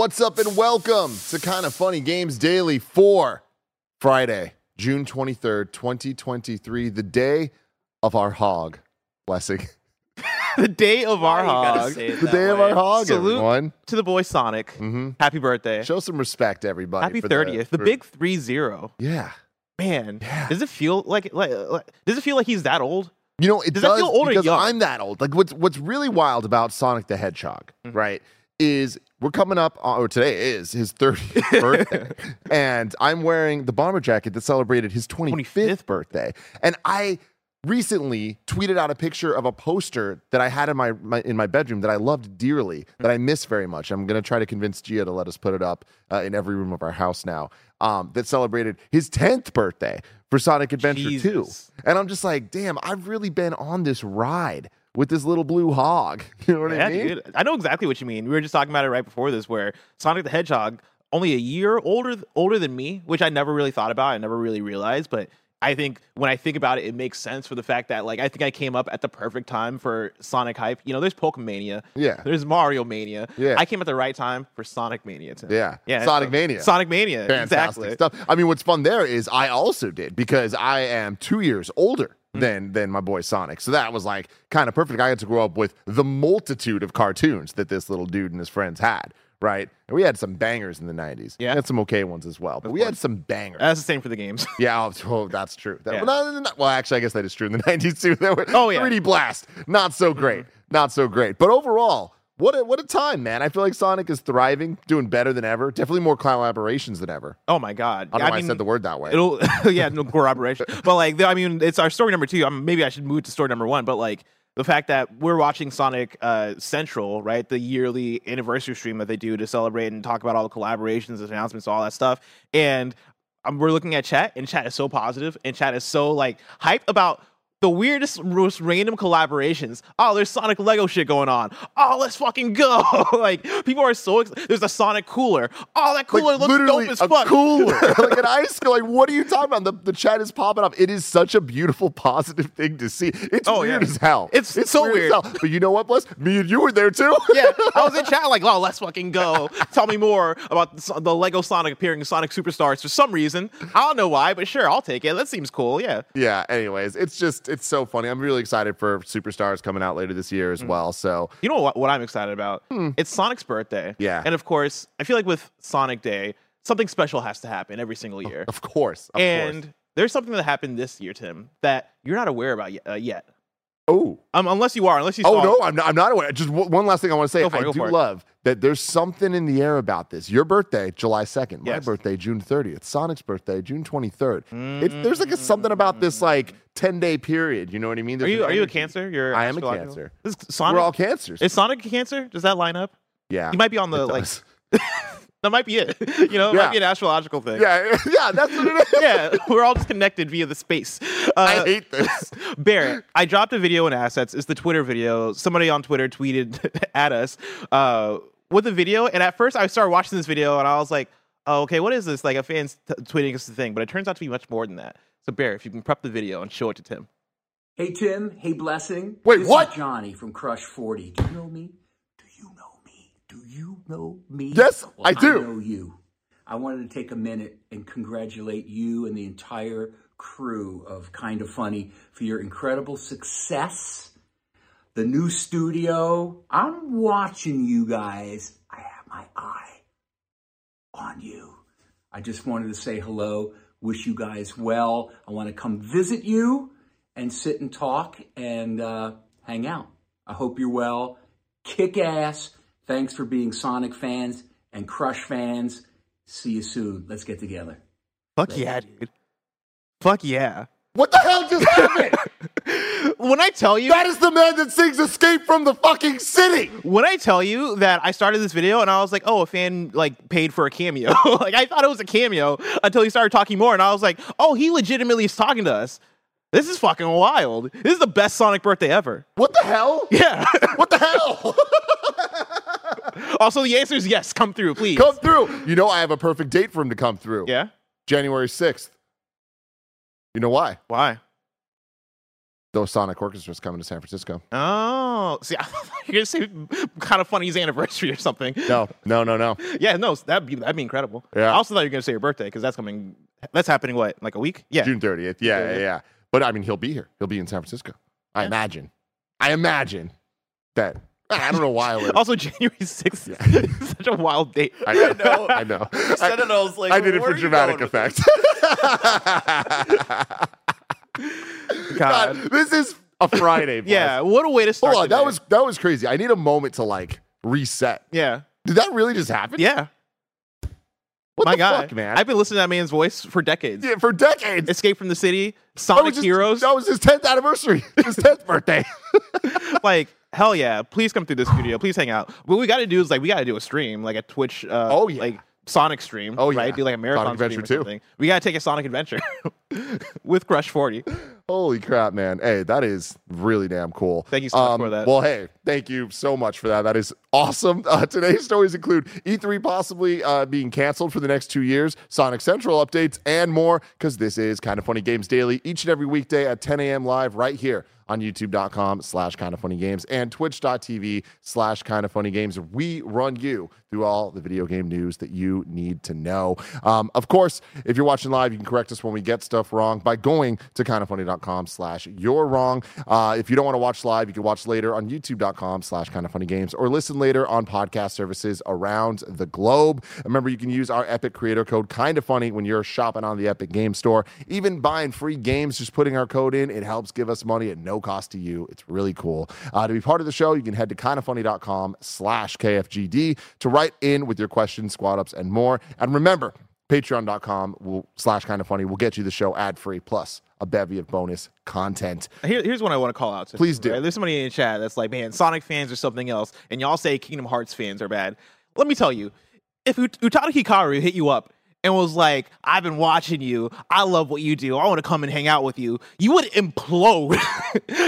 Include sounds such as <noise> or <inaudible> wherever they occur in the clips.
What's up and welcome to Kinda Funny Games Daily for Friday, June 23rd, 2023, the day of our hog. Blessing. <laughs> the day of our Why hog. The that day of our hog, Salute. everyone. To the boy Sonic. hmm Happy birthday. Show some respect, everybody. Happy for 30th. The, for- big 3 0. Yeah. Man, Yeah. does it feel like, like, like does it feel like he's that old? You know, it Does does, that feel old or because young? I'm that old. Like what's what's really wild about Sonic the Hedgehog, Mhm. right? Is we're coming up on, or today is his 30th <laughs> birthday. and I'm wearing the bomber jacket that celebrated his 25th, 25th birthday. And I recently tweeted out a picture of a poster that I had in my, my in my bedroom that I loved dearly, that I miss very much. I'm going to try to convince Gia to let us put it up uh, in every room of our house now. Um, that celebrated his 10th birthday for Sonic Adventure 2. And I'm just like, damn, I've really been on this ride with this little blue hog. <laughs> You know what yeah, I mean? dude. I know exactly what you mean. We were just talking about it right before this, where Sonic the Hedgehog, only a year older older than me, which I never really thought about. I never really realized, but I think when I think about it, it makes sense for the fact that like I think I came up at the perfect time for Sonic hype. You know, there's Pokemania, Yeah. there's Mario Mania. Yeah. I came at the right time for Sonic Mania. Tim. Yeah. yeah, Sonic so- Mania. Sonic Mania, Fantastic exactly. stuff. I mean, what's fun there is I also did because I am two years older Mm. than than my boy Sonic. So that was like kind of perfect. I got to grow up with the multitude of cartoons that this little dude and his friends had. Right. And we had some bangers in the 90s. Yeah. We had some okay ones as well. But Of we had some bangers. That's the same for the games. <laughs> Yeah, oh, oh, that's true. That- Yeah. well, no, no, no, well, actually, I guess that is true in the <laughs> 90s too. That were, Oh, yeah. 3D Blast, not so great. Not so great. But overall, what a, what a time, man. I feel like Sonic is thriving, doing better than ever. Definitely more collaborations than ever. Oh my god! I don't know why I mean, said the word that way. It'll <laughs> yeah, no corroboration. but like, I mean, it's our story number two. Um, maybe I should move to story number one. But like, the fact that we're watching Sonic uh, Central, right, the yearly anniversary stream that they do to celebrate and talk about all the collaborations, and announcements, all that stuff, and um, we're looking at chat, and chat is so positive, and chat is so like hype about. The weirdest, most random collaborations. Oh, there's Sonic Lego shit going on. Oh, let's fucking go! <laughs> like people are so. Ex- there's a Sonic cooler. Oh, that cooler like looks dope as a fuck. cooler, <laughs> like an ice cream. Like, what are you talking about? The, the chat is popping up. It is such a beautiful, positive thing to see. It's Oh, weird yeah. as hell. It's so as weird. hell. But you know what, Bless? Me and you were there too. <laughs> yeah, I was in chat like, oh, let's fucking go. Tell me more about the, the Lego Sonic appearing in Sonic Superstars for some reason. I don't know why, but sure, I'll take it. That seems cool. Yeah. yeah. Anyways, it's just it's so funny. I'm really excited for Superstars coming out later this year Mm. as well. So You know what, what I'm excited about? It's Sonic's birthday. Yeah. And of course, I feel like with Sonic Day, something special has to happen every single year. of course, of and course. there's something that happened this year, Tim, that you're not aware about yet. Uh, yet. Oh. Um, unless you are, unless you Oh no, I'm not, I'm not aware. Just w- one last thing I want to say. It, I do love that there's something in the air about this. Your birthday, July 2nd. My birthday, June 30th. Sonic's birthday, June 23rd. It's, there's like a, something about this like 10 day period. You know what I mean? Are you are you a. Cancer? You're I am a? Cancer. Is Sonic, We're all cancers. is Sonic a Cancer? Does that line up? yeah. You might be on the it like. <laughs> that might be it. <laughs> You know, it Yeah. might be an astrological thing. yeah, <laughs> yeah, that's what it is. <laughs> yeah, we're all just connected via the space. I Uh, hate this. Barrett, I dropped a video in assets. It's the Twitter video. Somebody on Twitter tweeted at us uh, with the video, and at first I started watching this video, and I was like, "Oh, okay, what is this?" Like a fan's t- tweeting us the thing, but it turns out to be much more than that. So, Barrett, if you can prep the video and show it to Tim. Hey Tim, hey Blessing. Wait, this what? Is Johnny from Crush 40. Do you know me? Do you know me? Do you know me? Yes, Well, I do. I know you. I wanted to take a minute and congratulate you and the entire crew of Kinda Funny for your incredible success. The new studio. I'm watching you guys. I have my eye on you. I just wanted to say hello, wish you guys well. I want to come visit you and sit and talk and uh, hang out. I hope you're well. Kick ass. Thanks for being Sonic fans and Crush fans. See you soon. Let's get together. Fuck yeah, dude. Fuck yeah. What the hell just happened? <laughs> When I tell you that is the man that sings "Escape from the Fucking City." when I tell you that I started this video and I was like, oh, a fan like paid for a cameo. <laughs> like I thought it was a cameo until he started talking more, and I was like, oh, he legitimately is talking to us. This is fucking wild. This is the best Sonic birthday ever. What the hell? Yeah. <laughs> What the hell? <laughs> also, the answer is yes. Come through, please. come through. You know, I have a perfect date for him to come through. Yeah. January 6th. You know why? Why? Those Sonic Orchestra's coming to San Francisco. Oh, see, <laughs> I thought you were gonna say kind of funny's anniversary or something. No, no, no, no. Yeah, no, that'd be that'd be incredible. Yeah. I also thought you were gonna say your birthday because that's coming. That's happening. What, like a week? Yeah. June 30th. Yeah, yeah, Yeah. yeah. But I mean, he'll be here. He'll be in San Francisco. I imagine. I imagine that. I don't know why I would. <laughs> Also, January sixth <laughs> is such a wild date. I <laughs> know. know. I know. You said I, it, I was like, I did it for dramatic effect. God. God, this is a Friday. Yeah. What a way to start. Hold on. That was that was crazy. I need a moment to like reset. Yeah. Did that really just happen? Yeah. What My the God, fuck, man? I've been listening to that man's voice for decades. yeah, for decades. Escape from the City, That Sonic was just- Heroes. That was his 10th anniversary. <laughs> His 10th birthday. <laughs> like hell yeah please come through the studio please hang out what we got to do is like we got to do a stream like a twitch uh, Oh, yeah. like sonic stream Oh, right yeah. do like a marathon Sonic stream Adventure or 2. something we got to take a sonic adventure <laughs> with crush 40 Holy crap, man. Hey, that is really damn cool. Thank you so much for that. Well, hey, thank you so much for that. That is awesome. Uh, today's stories include E3 possibly uh, being canceled for the next two years, Sonic Central updates, and more, because this is Kinda Funny Games Daily each and every weekday at 10 a.m. live right here on youtube.com slash kind of funny games and twitch.tv slash kind of funny games. We run you through all the video game news that you need to know. Um, of course, if you're watching live, you can correct us when we get stuff wrong by going to kindoffunny.com slash you're wrong. Uh, if you don't want to watch live, you can watch later on youtube.com slash kind of funny games or listen later on podcast services around the globe. Remember, you can use our Epic creator code kind of funny when you're shopping on the Epic Game Store. Even buying free games, just putting our code in, it helps give us money at no cost to you. It's really cool. Uh, to be part of the show, you can head to kindoffunny.com slash KFGD to write in with your questions, squad ups, and more. And remember, patreon.com will, slash kind of funny will get you the show ad free plus a bevy of bonus content. Here, here's one i want to call out to Please do. right? there's somebody in the chat that's like man sonic fans are something else and y'all say kingdom hearts fans are bad let me tell you if Ut- utada hikaru hit you up and was like, I've been watching you. I love what you do. I want to come and hang out with you. You would implode.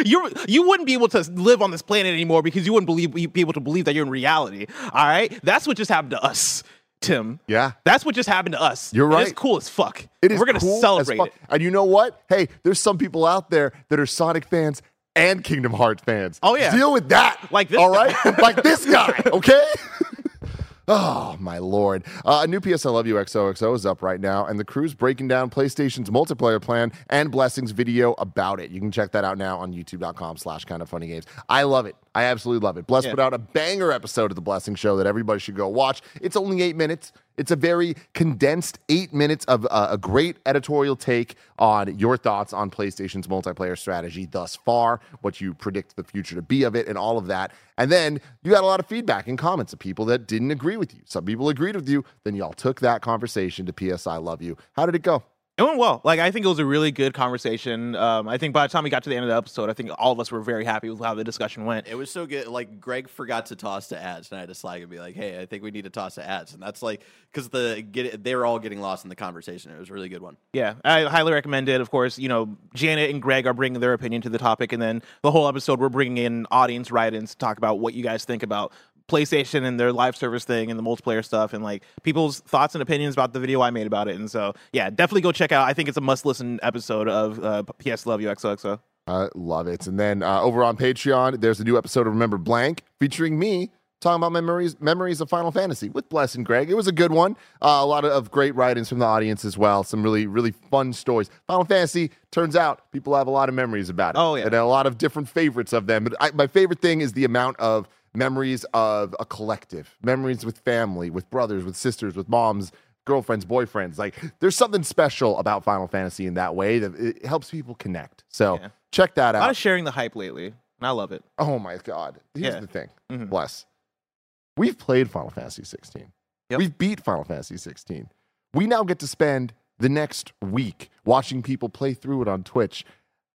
<laughs> you you wouldn't be able to live on this planet anymore because you wouldn't believe be able to believe that you're in reality. All right, that's what just happened to us, Tim. Yeah. That's what just happened to us. You're right. It's cool as fuck. It is We're gonna cool celebrate it. And you know what? Hey, there's some people out there that are Sonic fans and Kingdom Hearts fans. Oh, yeah. Deal with that. Like this All guy. right? <laughs> like this guy, okay? <laughs> Oh my lord! Uh, a new PS I Love You XOXO is up right now, and the crew's breaking down PlayStation's multiplayer plan and Blessing's video about it. You can check that out now on YouTube.com/slash Kinda Funny Games. I love it. I absolutely love it. Bless Yeah. put out a banger episode of the Blessing Show that everybody should go watch. It's only eight minutes. It's a very condensed eight minutes of uh, a great editorial take on your thoughts on PlayStation's multiplayer strategy thus far, what you predict the future to be of it, and all of that. And then you got a lot of feedback and comments of people that didn't agree with you. Some people agreed with you. Then y'all took that conversation to PS I Love You. How did it go? It went well. Like I think it was a really good conversation. Um, I think by the time we got to the end of the episode, I think all of us were very happy with how the discussion went. It was so good. Like Greg forgot to toss to ads, and I had to slag and be like, "Hey, I think we need to toss to ads." And that's like because the get they were all getting lost in the conversation. It was a really good one. Yeah, I highly recommend it. Of course, you know Janet and Greg are bringing their opinion to the topic, and then the whole episode we're bringing in audience write-ins to talk about what you guys think about PlayStation and their live service thing and the multiplayer stuff, and like people's thoughts and opinions about the video I made about it. And so, yeah, definitely go check out. I think it's a must-listen episode of uh, PS Love You XOXO. I love it. And then uh, over on Patreon, there's a new episode of Remember Blank featuring me talking about memories memories of Final Fantasy with Bless and Greg. It was a good one. Uh, a lot of, of great writings from the audience as well. Some really really fun stories. Final Fantasy turns out people have a lot of memories about it. Oh, yeah. and a lot of different favorites of them. But I, my favorite thing is the amount of memories of a collective, memories with family, with brothers, with sisters, with moms. Girlfriends, boyfriends, like there's something special about Final Fantasy in that way that it helps people connect. So Yeah. check that out. A lot of sharing the hype lately, and I love it. Oh my god. Here's Yeah. the thing. Mm-hmm. Bless. We've played Final Fantasy 16. Yep. We've beat Final Fantasy 16. We now get to spend the next week watching people play through it on Twitch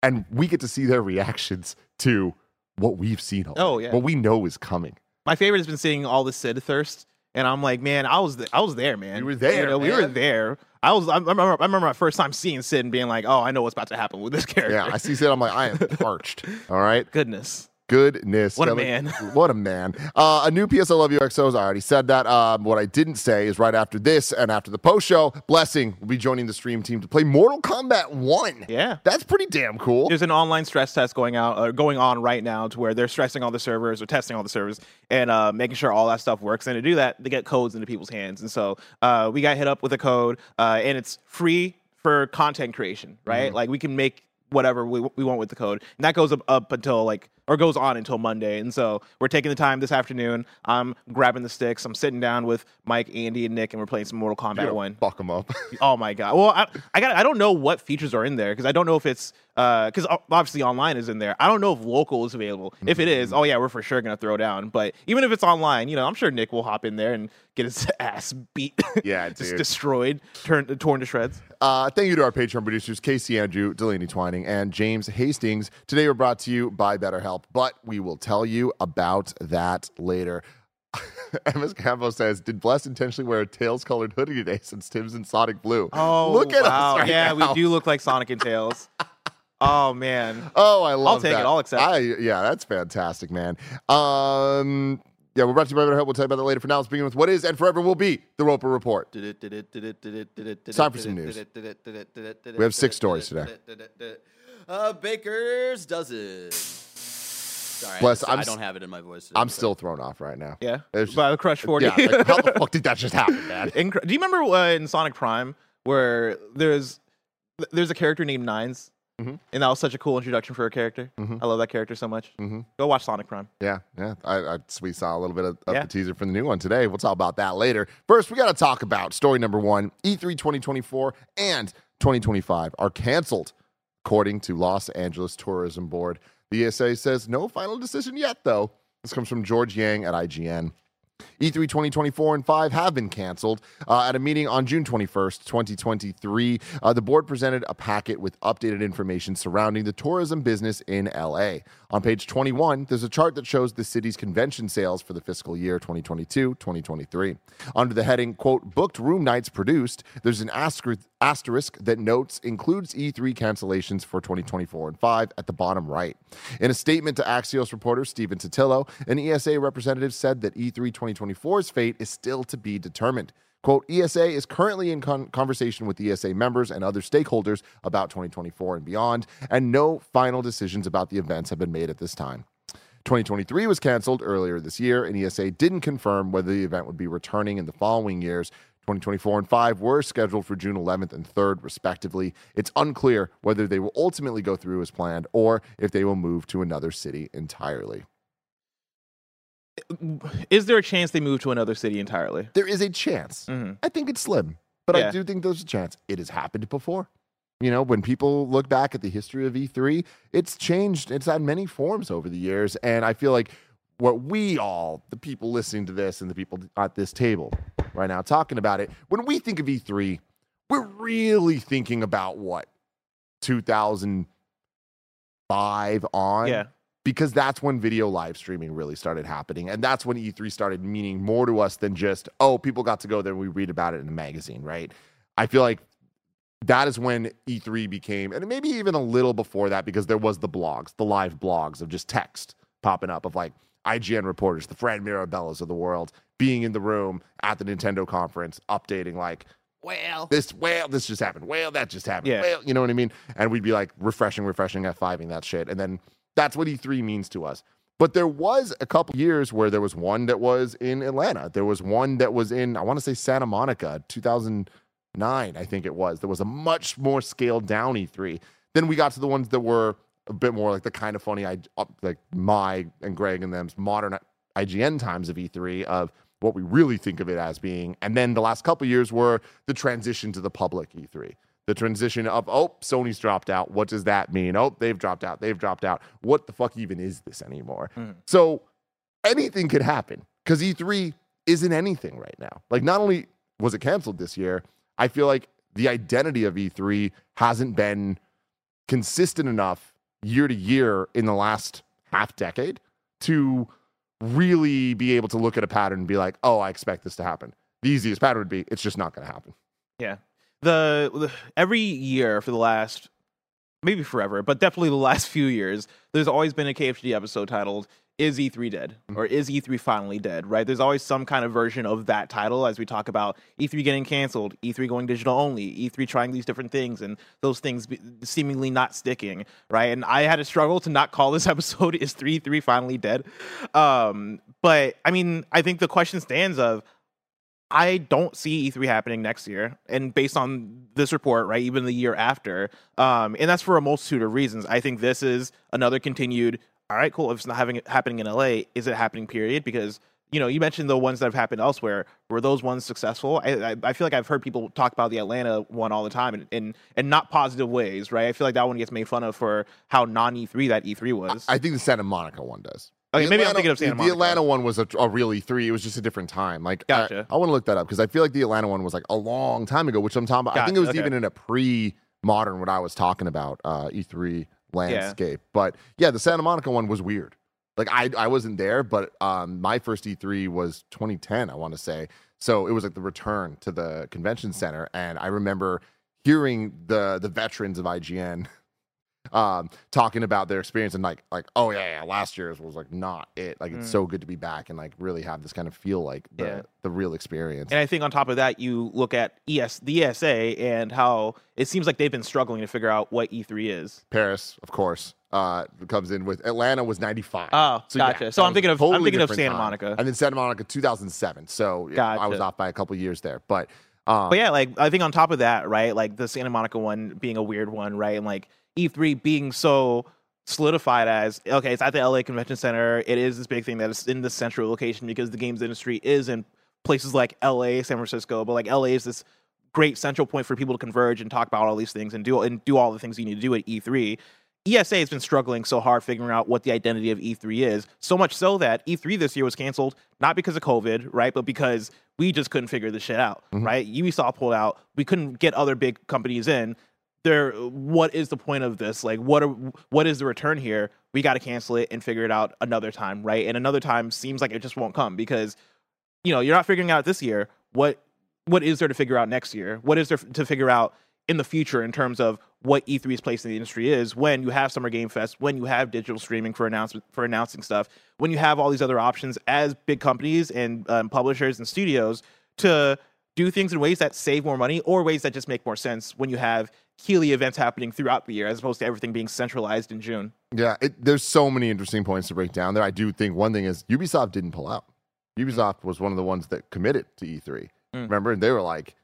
and we get to see their reactions to what we've seen already, Oh, yeah. what we know is coming. My favorite has been seeing all the Sid thirst, and I'm like, man, I was th- I was there, man. You were there, You know, we were there. I was. I remember. I remember my first time seeing Sid and being like, oh, I know what's about to happen with this character. Yeah, I see Sid, I'm like, I am <laughs> parched. All right. Goodness. Goodness. What a man. <laughs> What a man. Uh, a new PS I Love You XOs. I already said that. Um, what I didn't say is right after this and after the post show, Blessing will be joining the stream team to play Mortal Kombat 1. Yeah. That's pretty damn cool. There's an online stress test going out, uh, going on right now, to where they're stressing all the servers or testing all the servers and uh, making sure all that stuff works. And to do that, they get codes into people's hands. And so uh, we got hit up with a code, uh, and it's free for content creation, right? Mm-hmm. Like we can make whatever we, we want with the code, and that goes up, up until like or goes on until Monday. And so we're taking the time this afternoon. I'm grabbing the sticks. I'm sitting down with Mike, Andy, and Nick, and we're playing some Mortal Kombat One. Fuck them up. <laughs> Oh my god! Well, I, I got I don't know what features are in there because I don't know if it's because obviously online is in there. I don't know if local is available. If it is, oh yeah, we're for sure gonna throw down. But even if it's online, you know, I'm sure Nick will hop in there and get his <laughs> ass beat. Yeah, <laughs> just destroyed, turned torn to shreds. Uh, thank you to our Patreon producers, Casey Andrew, Delaney Twining, and James Hastings. Today we're brought to you by BetterHelp, but we will tell you about that later. <laughs> MS Campo says, Did Bless intentionally wear a Tails colored hoodie today since Tim's in Sonic Blue? Oh, look at wow. us. Right yeah, now. we do look like Sonic and Tails. <laughs> oh man. Oh, I love I'll take it. that. I'll accept. I, yeah, that's fantastic, man. Um, yeah, we're brought to you by BetterHelp. We'll tell you about that later. For now, let's begin with what is and forever will be the Roper Report. It's time for some news. We have six stories today. Uh, Baker's dozen. Sorry, Bless, I, I'm I s- don't have it in my voice. today, I'm so- still thrown off right now. Yeah. It's By the Crush 40. Yeah, like, how the <laughs> fuck did that just happen, man? Incre- Do you remember uh, in Sonic Prime where there's there's a character named 9s Mhm. and that was such a cool introduction for a character. Mhm. I love that character so much. Mhm. Go watch Sonic Prime. Yeah, yeah. I, I we saw a little bit of, of Yeah. the teaser for the new one today. We'll talk about that later. First, we got to talk about story number one: E E3 2024 and 2025 are canceled, according to Los Angeles Tourism Board. The says no final decision yet, though. This comes from George Yang at IGN. E E3 2024 and 5 have been canceled. Uh, at a meeting on June 21st, 2023, uh, the board presented a packet with updated information surrounding the tourism business in LA. On page 21, there's a chart that shows the city's convention sales for the fiscal year 2022 2023. Under the heading, quote, booked room nights produced, there's an asterisk, asterisk that notes includes E3 cancellations for 2024 and 5 at the bottom right. In a statement to Axios reporter Stephen Totilo, an ESA representative said that E E3 2024's fate is still to be determined. Quote, ESA is currently in con- conversation with ESA members and other stakeholders about 2024 and beyond, and no final decisions about the events have been made at this time. 2023 was canceled earlier this year, and ESA didn't confirm whether the event would be returning in the following years. 2024 and 5 were scheduled for June 11th and 3rd, respectively. It's unclear whether they will ultimately go through as planned or if they will move to another city entirely. Is there a chance they move to another city entirely? There is a chance. Mhm. I think it's slim, but I do think there's a chance. It has happened before. You know, when people look back at the history of E3, it's changed. It's had many forms over the years. And I feel like what we all, the people listening to this and the people at this table right now talking about it, when we think of E3, we're really thinking about what? 2005 on? Yeah. because that's when video live streaming really started happening. And that's when E3 started meaning more to us than just, oh, people got to go there we read about it in a magazine, right? I feel like that is when E3 became, and maybe even a little before that, because there was the blogs, the live blogs of just text popping up of like IGN reporters, the Fran Mirabellas of the world, being in the room at the Nintendo conference, updating like, Well, this, well, this just happened. Well, that just happened. Yeah. Well, you know what I mean? And we'd be like refreshing, refreshing, F5ing that shit. And then that's what E3 means to us. But there was a couple years where there was one that was in Atlanta. There was one that was in, I want to say Santa Monica, 2009, I think it was. There was a much more scaled down E3. Then we got to the ones that were a bit more like the kind of funny, I like my and Greg and them's modern IGN times of E3 of what we really think of it as being. And then the last couple years were the transition to the public E3. The transition of, oh, Sony's dropped out. What does that mean? Oh, they've dropped out. They've dropped out. What the fuck even is this anymore? Mm. So anything could happen because E3 isn't anything right now. Like, not only was it canceled this year, I feel like the identity of E3 hasn't been consistent enough year to year in the last half decade to really be able to look at a pattern and be like, oh, I expect this to happen. The easiest pattern would be it's just not going to happen. Yeah. The, the every year for the last maybe forever, but definitely the last <laughs> few years, there's always been a KFGD episode titled "Is E3 Dead?" or "Is E3 Finally Dead?" Right? There's always some kind of version of that title as we talk about E3 getting canceled, E3 going digital only, E3 trying these different things, and those things seemingly not sticking. Right? And I had a struggle to not call this <laughs> episode "Is 3 3 Finally Dead?" Um, but I mean, I think the question stands of I don't see E3 happening next year, and based on this report, right, even the year after, um, and that's for a multitude of reasons. I think this is another continued. All right, cool. If it's not having happening in LA, is it happening? Period. Because you know, you mentioned the ones that have happened elsewhere. Were those ones successful? I, I, I feel like I've heard people talk about the Atlanta one all the time, in, in in not positive ways, right? I feel like that one gets made fun of for how non E3 that E3 was. I think the Santa Monica one does. okay, The maybe I'm Atlanta- thinking of Santa the, Monica. The Atlanta one was a, a real E3. It was just a different time. Like, Gotcha. I, want to look that up because I feel like the Atlanta one was like a long time ago, which I'm talking about. I think it was okay. even in a pre-modern what I was talking about uh, E3 landscape. But yeah, the Santa Monica one was weird. Like I I wasn't there, but um, my first E3 was 2010. I want to say. So it was like the return to the convention center, and I remember hearing the the veterans of IGN <laughs> um talking about their experience and like like oh yeah, yeah last year's was like not it like it's Mm. so good to be back and like really have this kind of feel like the Yeah. the real experience And I think on top of that, you look at ES the ESA and how it seems like they've been struggling to figure out what E3 is. paris of course uh comes in with atlanta was 95 Oh, So, yeah, gotcha. so I'm thinking of I'm thinking of Santa time. Monica. and then santa monica 2007 so yeah, i was off by a couple years there but um But yeah, like I think on top of that, right? Like the Santa Monica one being a weird one, right? And like E3 being so solidified as okay, it's at the LA Convention Center. It is this big thing that is in the central location because the games industry is in places like LA, San Francisco, but like LA is this great central point for people to converge and talk about all these things and do and do all the things you need to do at E3. ESA has been struggling so hard figuring out what the identity of E3 is, so much so that E3 this year was canceled not because of COVID, right, but because we just couldn't figure this shit out, Mhm. right? Ubisoft pulled out. We couldn't get other big companies in. There, what is the point of this? Like, what are what is the return here? We got to cancel it and figure it out another time, right? And another time seems like it just won't come because, you know, you're not figuring out this year. What what is there to figure out next year? What is there to figure out in the future in terms of what E3's place in the industry is when you have Summer Game Fest, when you have digital streaming for announcement for announcing stuff, when you have all these other options as big companies and um, publishers and studios to do things in ways that save more money or ways that just make more sense when you have Keighley events happening throughout the year as opposed to everything being centralized in June. Yeah, it, there's so many interesting points to break down there. I do think one thing is Ubisoft didn't pull out. Ubisoft was one of the ones that committed to E3. Mm. Remember, and they were like,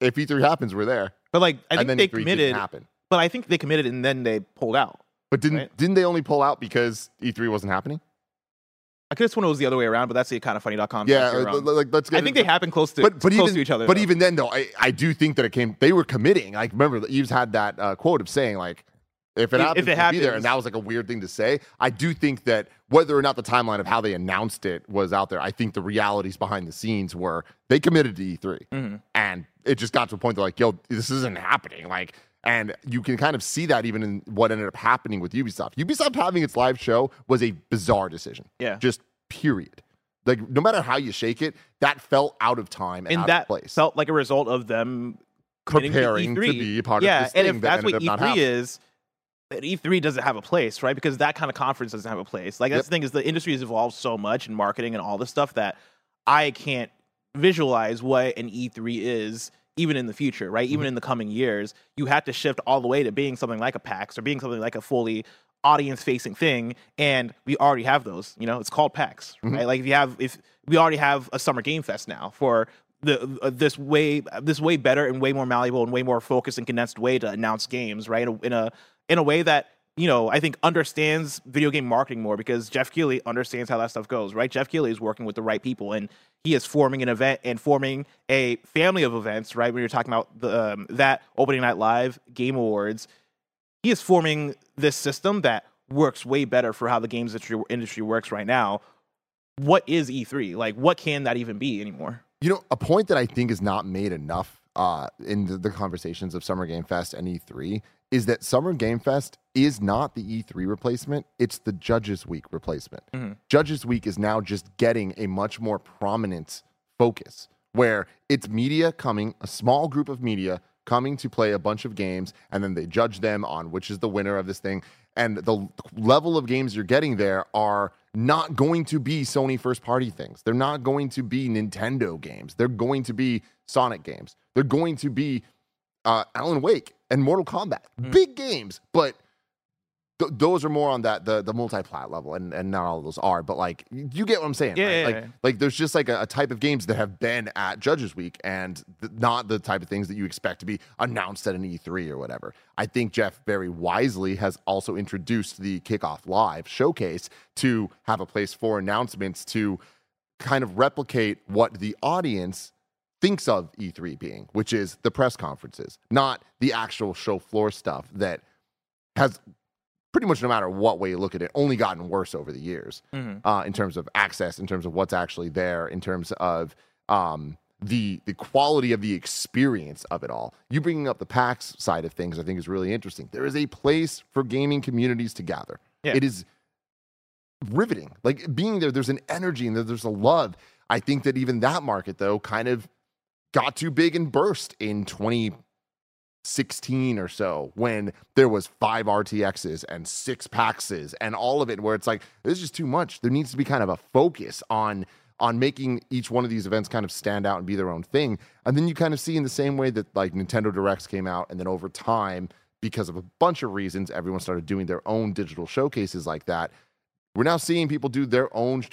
"If E3 happens, we're there." But like I think they E3 didn't committed, happen. but I think they committed and then they pulled out. But didn't right. didn't they only pull out because E3 wasn't happening? I could have sworn it was the other way around, but that's the kind of funny.com. Yeah, wrong. like let's get. I think they happen close to But but close even to each other. but though. even then though, I, I do think that it came. They were committing. Like remember, Yves had that uh, quote of saying like, "If it happens, if it we'll be there," and that was like a weird thing to say. I do think that whether or not the timeline of how they announced it was out there, I think the realities behind the scenes were they committed to E3, Mhm. and it just got to a point they're like, "Yo, this isn't happening." Like. And you can kind of see that even in what ended up happening with Ubisoft. Ubisoft having its live show was a bizarre decision. Yeah. Just period. Like no matter how you shake it, that felt out of time and, and out that of place. felt like a result of them preparing to E3. be part yeah, of this and thing if that that's what up E3 happening. is, E3 doesn't have a place, right? Because that kind of conference doesn't have a place. Like that's Yep. the thing is the industry has evolved so much in marketing and all this stuff that I can't visualize what an E3 is even in the future, right? Mm-hmm. Even in the coming years, you have to shift all the way to being something like a PAX or being something like a fully audience facing thing and we already have those you know it's called PAX Mhm. right like if you have if we already have a summer game fest now for the uh, this way this way better and way more malleable and way more focused and condensed way to announce games right in a, in a way that you know I think understands video game marketing more because Jeff Keighley understands how that stuff goes right Jeff Keighley is working with the right people and he is forming an event and forming a family of events right when you're talking about the um, that opening night live game awards he is forming this system that works way better for how the games industry, industry works right now. What is E3? Like, what can that even be anymore? You know, a point that I think is not made enough uh, in the, the conversations of Summer Game Fest and E3 is that Summer Game Fest is not the E3 replacement; it's the Judges Week replacement. Mhm. Judges Week is now just getting a much more prominent focus, where it's media coming, a small group of media coming to play a bunch of games and then they judge them on which is the winner of this thing. And the level of games you're getting there are not going to be Sony first party things. They're not going to be Nintendo games. They're going to be Sonic games. They're going to be uh, Alan Wake and Mortal Kombat. Mm. Big games, but th- those are more on that the the multi-plat level, and and not all of those are, but like you get what I'm saying. Yeah, right? yeah, like yeah. like there's just like a, a type of games that have been at Judges Week, and th- not the type of things that you expect to be announced at an E3 or whatever. I think Jeff very wisely has also introduced the Kickoff Live showcase to have a place for announcements to kind of replicate what the audience thinks of E3 being, which is the press conferences, not the actual show floor stuff that has pretty much no matter what way you look at it, only gotten worse over the years Mhm. uh, in terms of access, in terms of what's actually there, in terms of um, the the quality of the experience of it all. You bringing up the PAX side of things, I think, is really interesting. There is a place for gaming communities to gather. Yeah. It is riveting. Like being there, there's an energy and there's a love. I think that even that market, though, kind of got too big and burst in 2016 or so when there was five RTXs and six PAXs and all of it where it's like this is just too much. There needs to be kind of a focus on on making each one of these events kind of stand out and be their own thing. And then you kind of see in the same way that like Nintendo Directs came out and then over time because of a bunch of reasons everyone started doing their own digital showcases like that. We're now seeing people do their own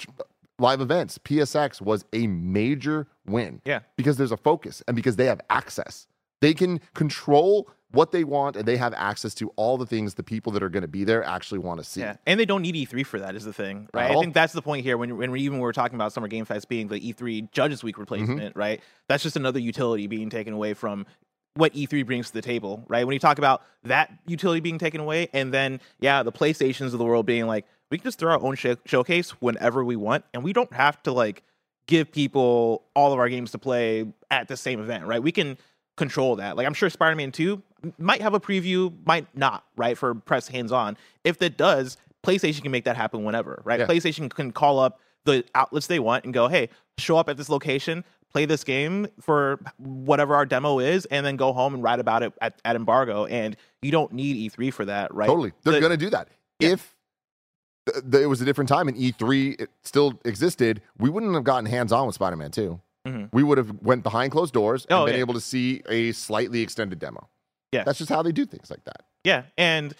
live events. PSX was a major win Yeah. because there's a focus and because they have access. They can control what they want and they have access to all the things the people that are going to be there actually want to see. Yeah, and they don't need E3 for that. Is the thing, right? I think that's the point here. When when we even were talking about Summer Game Fest being the E3 Judges Week mm-hmm. replacement, right? That's just another utility being taken away from what E3 brings to the table, right? When you talk about that utility being taken away, and then yeah, the PlayStations of the world being like, we can just throw our own show- showcase whenever we want, and we don't have to like give people all of our games to play at the same event, right? We can control that. Like I'm sure Spider-Man 2 might have a preview, might not, right? For press hands-on. If that does, PlayStation can make that happen whenever, right? Yeah. PlayStation can call up the outlets they want and go, "Hey, show up at this location, play this game for whatever our demo is, and then go home and write about it at, at embargo." And you don't need E3 for that, right? Totally. They're The- going to do that. Yeah. If th- th- it was a different time and E3 it still existed, we wouldn't have gotten hands on with Spider Man 2. Mhm. We would have went behind closed doors and Oh, been yeah. able to see a slightly extended demo. Yeah. That's just how they do things like that. Yeah, and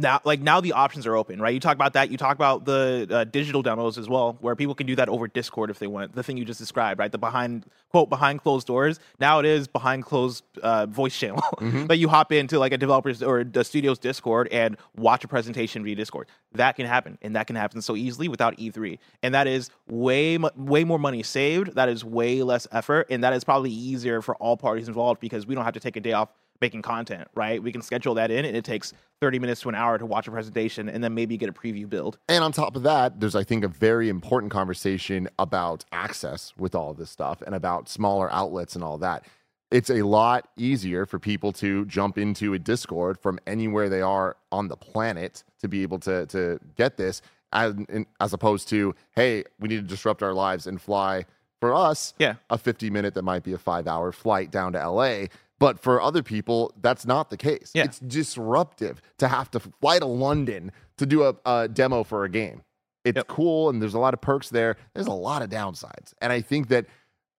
now, like now, the options are open, right? You talk about that. You talk about the uh, digital demos as well, where people can do that over Discord if they want. The thing you just described, right? The behind quote behind closed doors. Now it is behind closed uh, voice channel <laughs> that you hop into like a developer's or the studio's Discord and watch a presentation via Discord. That can happen, and that can happen so easily without E3, and that is way way more money saved. That is way less effort, and that is probably easier for all parties involved because we don't have to take a day off making content, right? We can schedule that in and it takes 30 minutes to an hour to watch a presentation and then maybe get a preview build. And on top of that, there's, I think, a very important conversation about access with all of this stuff and about smaller outlets and all that. It's a lot easier for people to jump into a Discord from anywhere they are on the planet to be able to, to get this, as, as opposed to, hey, we need to disrupt our lives and fly for us Yeah. a 50 minute that might be a five hour flight down to LA. But for other people, that's not the case. Yeah. It's disruptive to have to fly to London to do a, a demo for a game. It's Yep. cool and there's a lot of perks there. There's a lot of downsides. And I think that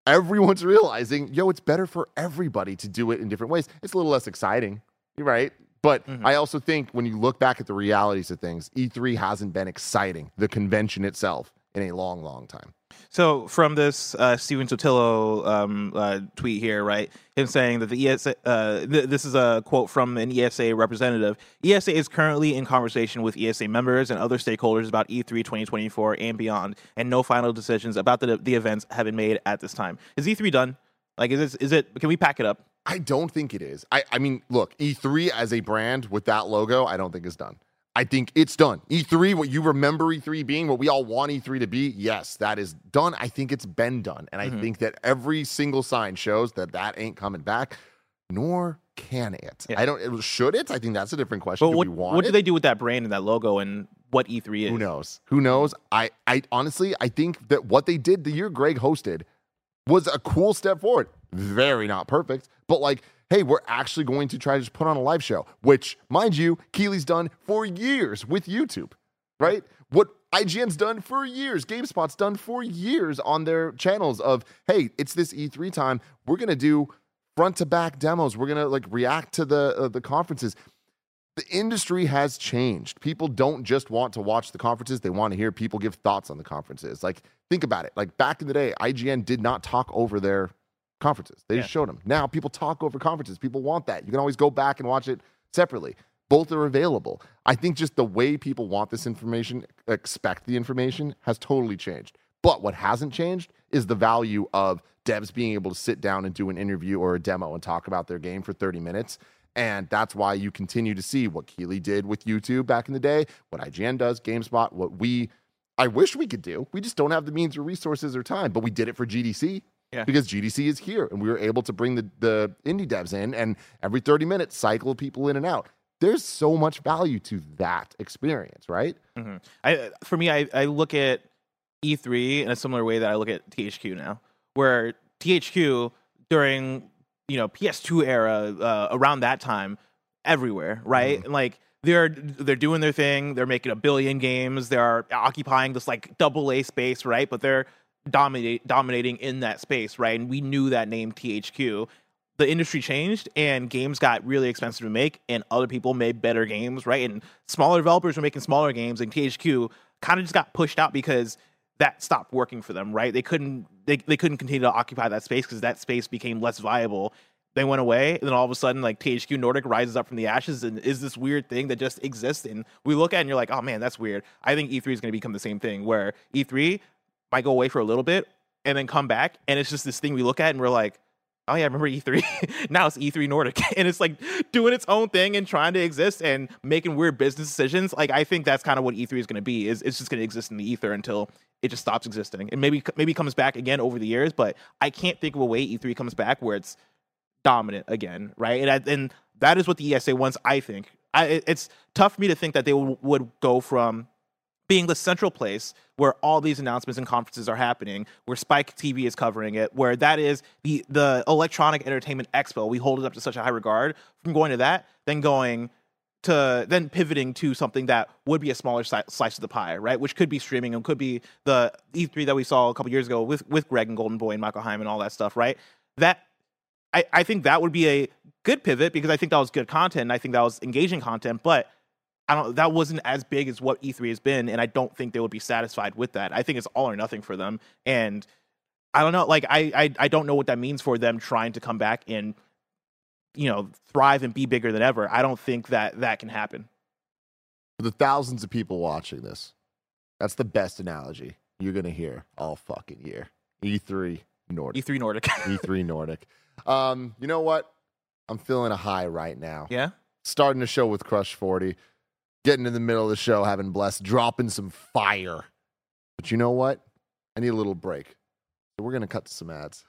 everyone's <laughs> realizing, yo, it's better for everybody to do it in different ways. It's a little less exciting, you're right? But Mhm. I also think when you look back at the realities of things, E3 hasn't been exciting, the convention itself, in a long, long time. So from this uh, Stephen Totilo um, uh, tweet here, right, him saying that the ESA, uh, th- this is a quote from an ESA representative. ESA is currently in conversation with ESA members and other stakeholders about E E3 2024 and beyond, and no final decisions about the the events have been made at this time. Is E3 done? Like, is it, is it? Can we pack it up? I don't think it is. I, I mean, look, E3 as a brand with that logo, I don't think is done. I think it's done. E3, what you remember E3 being, what we all want E3 to be, yes, that is done. I think it's been done. And I Mhm. think that every single sign shows that that ain't coming back, nor can it. Yeah. I don't, it, should it? I think that's a different question. But do what, what do they do with that brand and that logo and what E3 is? Who knows? Who knows? I, I honestly, I think that what they did the year Greg hosted was a cool step forward. Very not perfect, but like hey, we're actually going to try to just put on a live show, which, mind you, Keighley's done for years with YouTube, right? What IGN's done for years, GameSpot's done for years on their channels of, hey, it's this E3 time. We're going to do front to back demos. We're going to like react to the uh, the conferences. The industry has changed. People don't just want to watch the conferences, they want to hear people give thoughts on the conferences. Like think about it. Like back in the day, IGN did not talk over their conferences. They just showed them. Now people talk over conferences. People want that. You can always go back and watch it separately. Both are available. I think just the way people want this information, expect the information, has totally changed. But what hasn't changed is the value of devs being able to sit down and do an interview or a demo and talk about their game for 30 minutes. And that's why you continue to see what Keighley did with YouTube back in the day, what IGN does, GameSpot, what we, I wish we could do. We just don't have the means or resources or time, but we did it for GDC. Yeah. Because GDC is here and we were able to bring the, the indie devs in and every 30 minutes cycle people in and out. There's so much value to that experience, right? Mm-hmm. I for me, I, I look at E3 in a similar way that I look at THQ now, where THQ during you know PS2 era uh, around that time everywhere, right? Mhm. And like they're they're doing their thing, they're making a billion games, they're occupying this like double A space, right? But they're dominate dominating in that space, right? And we knew that name THQ. The industry changed and games got really expensive to make, and other people made better games, right? And smaller developers were making smaller games, and THQ kind of just got pushed out because that stopped working for them, right? They couldn't they, they couldn't continue to occupy that space because that space became less viable. They went away, and then all of a sudden, like THQ Nordic rises up from the ashes and is this weird thing that just exists. And we look at it and you're like, oh man, that's weird. I think E3 is going to become the same thing where E3 might go away for a little bit and then come back, and it's just this thing we look at and we're like, oh yeah, I remember E3. <laughs> now it's E3 Nordic, <laughs> and it's like doing its own thing and trying to exist and making weird business decisions. Like I think that's kind of what E3 is going to be. Is it's just going to exist in the ether until it just stops existing, and maybe maybe comes back again over the years. But I can't think of a way E3 comes back where it's dominant again, right? And I, and that is what the ESA wants. I think I, it's tough for me to think that they would go from being the central place where all these announcements and conferences are happening, where Spike TV is covering it, where that is the the electronic entertainment expo. We hold it up to such a high regard from going to that, then going to then pivoting to something that would be a smaller slice of the pie, right? Which could be streaming and could be the E3 that we saw a couple years ago with with Greg and Golden Boy and Michael Hyman and all that stuff, right? That I, I think that would be a good pivot because I think that was good content and I think that was engaging content, but I don't that wasn't as big as what E3 has been, and I don't think they would be satisfied with that. I think it's all or nothing for them. And I don't know, like I I, I don't know what that means for them trying to come back and you know thrive and be bigger than ever. I don't think that that can happen. For the thousands of people watching this, that's the best analogy you're going to hear all fucking year. E3 Nordic. E3 Nordic. <laughs> E3 Nordic. Um, you know what? I'm feeling a high right now. yeah. Starting the show with Crush 40, getting in the middle of the show, having blessed, dropping some fire. But you know what? I need a little break. So we're going to cut to some ads.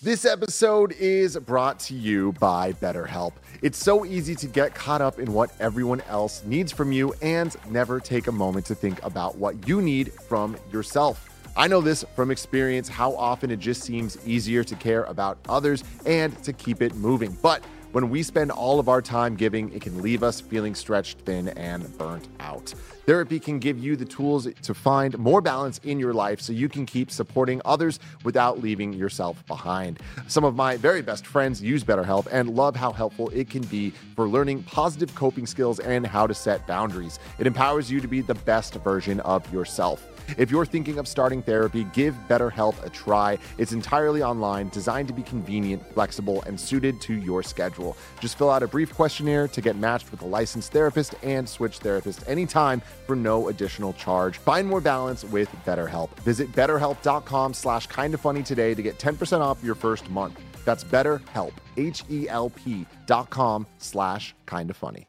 This episode is brought to you by BetterHelp. It's so easy to get caught up in what everyone else needs from you and never take a moment to think about what you need from yourself. I know this from experience how often it just seems easier to care about others and to keep it moving. But when we spend all of our time giving, it can leave us feeling stretched thin and burnt out. Therapy can give you the tools to find more balance in your life so you can keep supporting others without leaving yourself behind. Some of my very best friends use BetterHelp and love how helpful it can be for learning positive coping skills and how to set boundaries. It empowers you to be the best version of yourself. If you're thinking of starting therapy, give BetterHelp a try. It's entirely online, designed to be convenient, flexible, and suited to your schedule. Just fill out a brief questionnaire to get matched with a licensed therapist and switch therapist anytime for no additional charge. Find more balance with BetterHelp. Visit betterhelp.com slash kinda today to get 10% off your first month. That's betterhelp, H-E-L-P dot com slash kinda funny.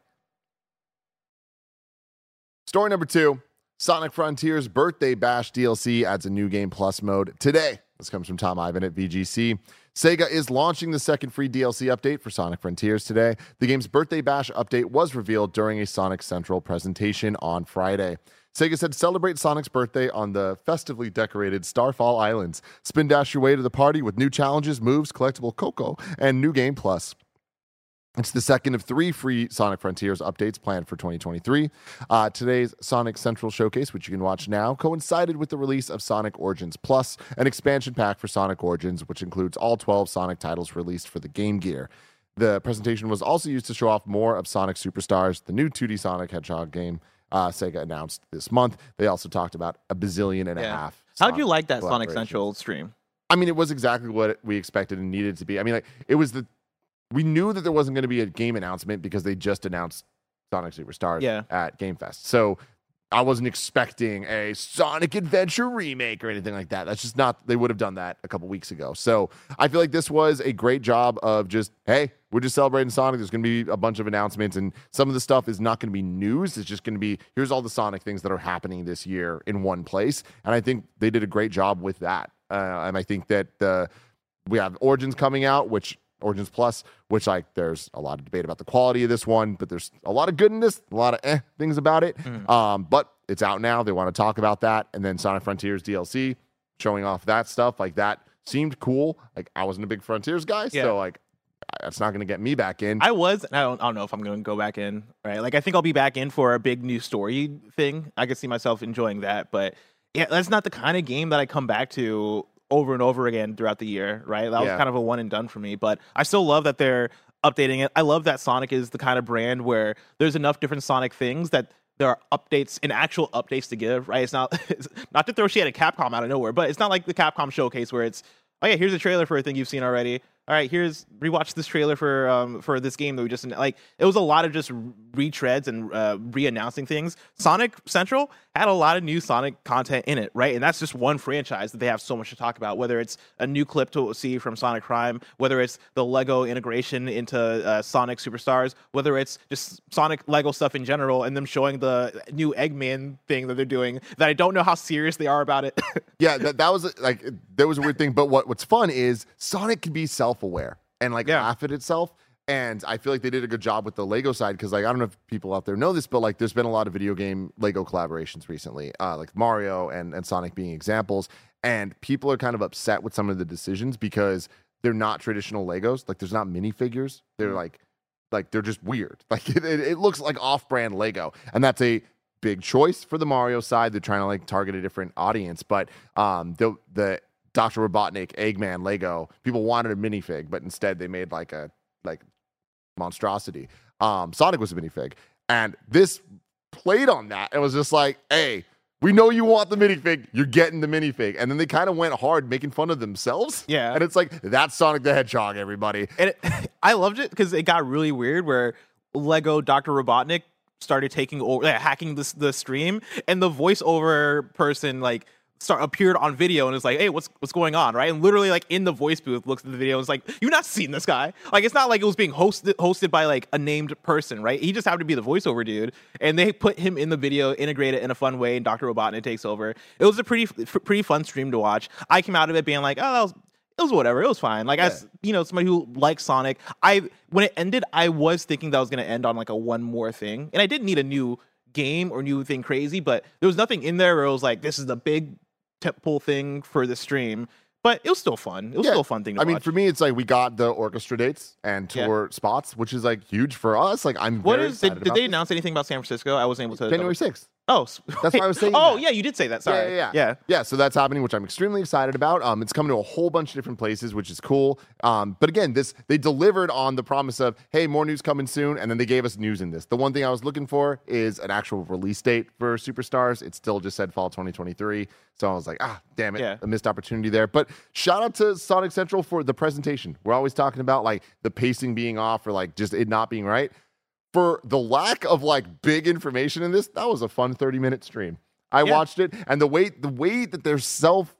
Story number two Sonic Frontiers Birthday Bash DLC adds a new game plus mode today. This comes from Tom Ivan at VGC. Sega is launching the second free DLC update for Sonic Frontiers today. The game's Birthday Bash update was revealed during a Sonic Central presentation on Friday. Sega said celebrate Sonic's birthday on the festively decorated Starfall Islands. Spin dash your way to the party with new challenges, moves, collectible Koco, and New Game Plus. It's the second of three free Sonic Frontiers updates planned for 2023. Uh, today's Sonic Central Showcase, which you can watch now, coincided with the release of Sonic Origins Plus, an expansion pack for Sonic Origins, which includes all 12 Sonic titles released for the Game Gear. The presentation was also used to show off more of Sonic Superstars, the new 2D Sonic Hedgehog game uh, Sega announced this month. They also talked about a bazillion and a half. How'd you like that Sonic. Central stream? I mean, it was exactly what we expected and needed to be. I mean, like it was the we knew that there wasn't going to be a game announcement because they just announced Sonic Superstars Yeah. at Game Fest. So I wasn't expecting a Sonic Adventure remake or anything like that. That's just not they would have done that a couple weeks ago. So I feel like this was a great job of just, hey, we're just celebrating Sonic. There's gonna be a bunch of announcements, and some of the stuff is not gonna be news. It's just gonna be here's all the Sonic things that are happening this year in one place. And I think they did a great job with that. Uh, and I think that the we have Origins coming out, which Origins Plus, which like there's a lot of debate about the quality of this one, but there's a lot of goodness, a lot of eh things about it. Um, but it's out now. They want to talk about that, and then Sonic Frontiers DLC showing off that stuff like that seemed cool. Like I wasn't a big Frontiers guy, Yeah. so like that's not going to get me back in. I was. and I don't. I don't know if I'm going to go back in. Right. Like I think I'll be back in for a big new story thing. I could see myself enjoying that. But yeah, that's not the kind of game that I come back to over and over again throughout the year. Right. That was Yeah. kind of a one and done for me. But I still love that they're updating it. I love that Sonic is the kind of brand where there's enough different Sonic things that. There are updates and actual updates to give, right? It's not <laughs> it's not to throw shit at Capcom out of nowhere, but it's not like the Capcom showcase where it's oh yeah, here's a trailer for a thing you've seen already. All right, here's rewatch this trailer for um for this game that we just like. It was a lot of just retreads and uh, re-announcing things. Sonic Central had a lot of new Sonic content in it, right? And that's just one franchise that they have so much to talk about. Whether it's a new clip to see from Sonic Prime, whether it's the Lego integration into uh, Sonic Superstars, whether it's just Sonic Lego stuff in general, and them showing the new Eggman thing that they're doing. That I don't know how serious they are about it. <laughs> yeah, that, that was like there was a weird thing. But what what's fun is Sonic can be self aware and like Yeah. laugh at itself. And I feel like they did a good job with the Lego side because like I don't know if people out there know this, but like there's been a lot of video game Lego collaborations recently, uh, like Mario and and Sonic being examples. And people are kind of upset with some of the decisions because they're not traditional Legos. Like there's not minifigures. They're like like they're just weird. <laughs> Like it, it, it looks like off-brand Lego, and that's a big choice for the Mario side. They're trying to like target a different audience, but um, the the Dr. Robotnik Eggman Lego people wanted a minifig, but instead they made like a like monstrosity. Um, Sonic was a minifig, and this played on that. It was just like, hey. We know you want the minifig. You're getting the minifig. And then they kind of went hard making fun of themselves. Yeah. And it's like, that's Sonic the Hedgehog, everybody. and it, <laughs> I loved it because it got really weird where Lego Dr. Robotnik started taking over, like, hacking this the stream, and the voiceover person like start appeared on video and is like, "Hey, what's what's going on?" Right, and literally like in the voice booth looks at the video and is like, "You've not seen this guy?" Like it's not like it was being hosted hosted by like a named person, right? He just happened to be the voiceover dude, and they put him in the video, integrate it in a fun way, and Dr. Robotnik takes over. It was a pretty pretty fun stream to watch. I came out of it being like, "Oh, that was." It was whatever. It was fine. Like as you know, somebody who likes Sonic, I when it ended, I was thinking that was going to end on like a one more thing, and I didn't need a new game or new thing crazy, but there was nothing in there where it was like this is the big temple thing for the stream. But it was still fun. It was Yeah. still a fun thing to I mean, for me, it's like we got the orchestra dates and Yeah. tour spots, which is like huge for us. Like, I'm what very is? Did, excited did they this. announce anything about San Francisco? I wasn't able to. January 6th? Oh, <laughs> That's why I was saying Oh, that. yeah, you did say that. Sorry. Yeah, yeah, yeah. Yeah, so that's happening, which I'm extremely excited about. Um, it's coming to a whole bunch of different places, which is cool. Um, but again, this they delivered on the promise of, hey, more news coming soon, and then they gave us news in this. The one thing I was looking for is an actual release date for Superstars. It still just said fall 2023. So I was like, ah, damn it, Yeah. a missed opportunity there. But shout out to Sonic Central for the presentation. We're always talking about like the pacing being off or like just it not being right for the lack of like big information in this, that was a fun 30 minute stream. I Yeah. watched it and the way the way that they're self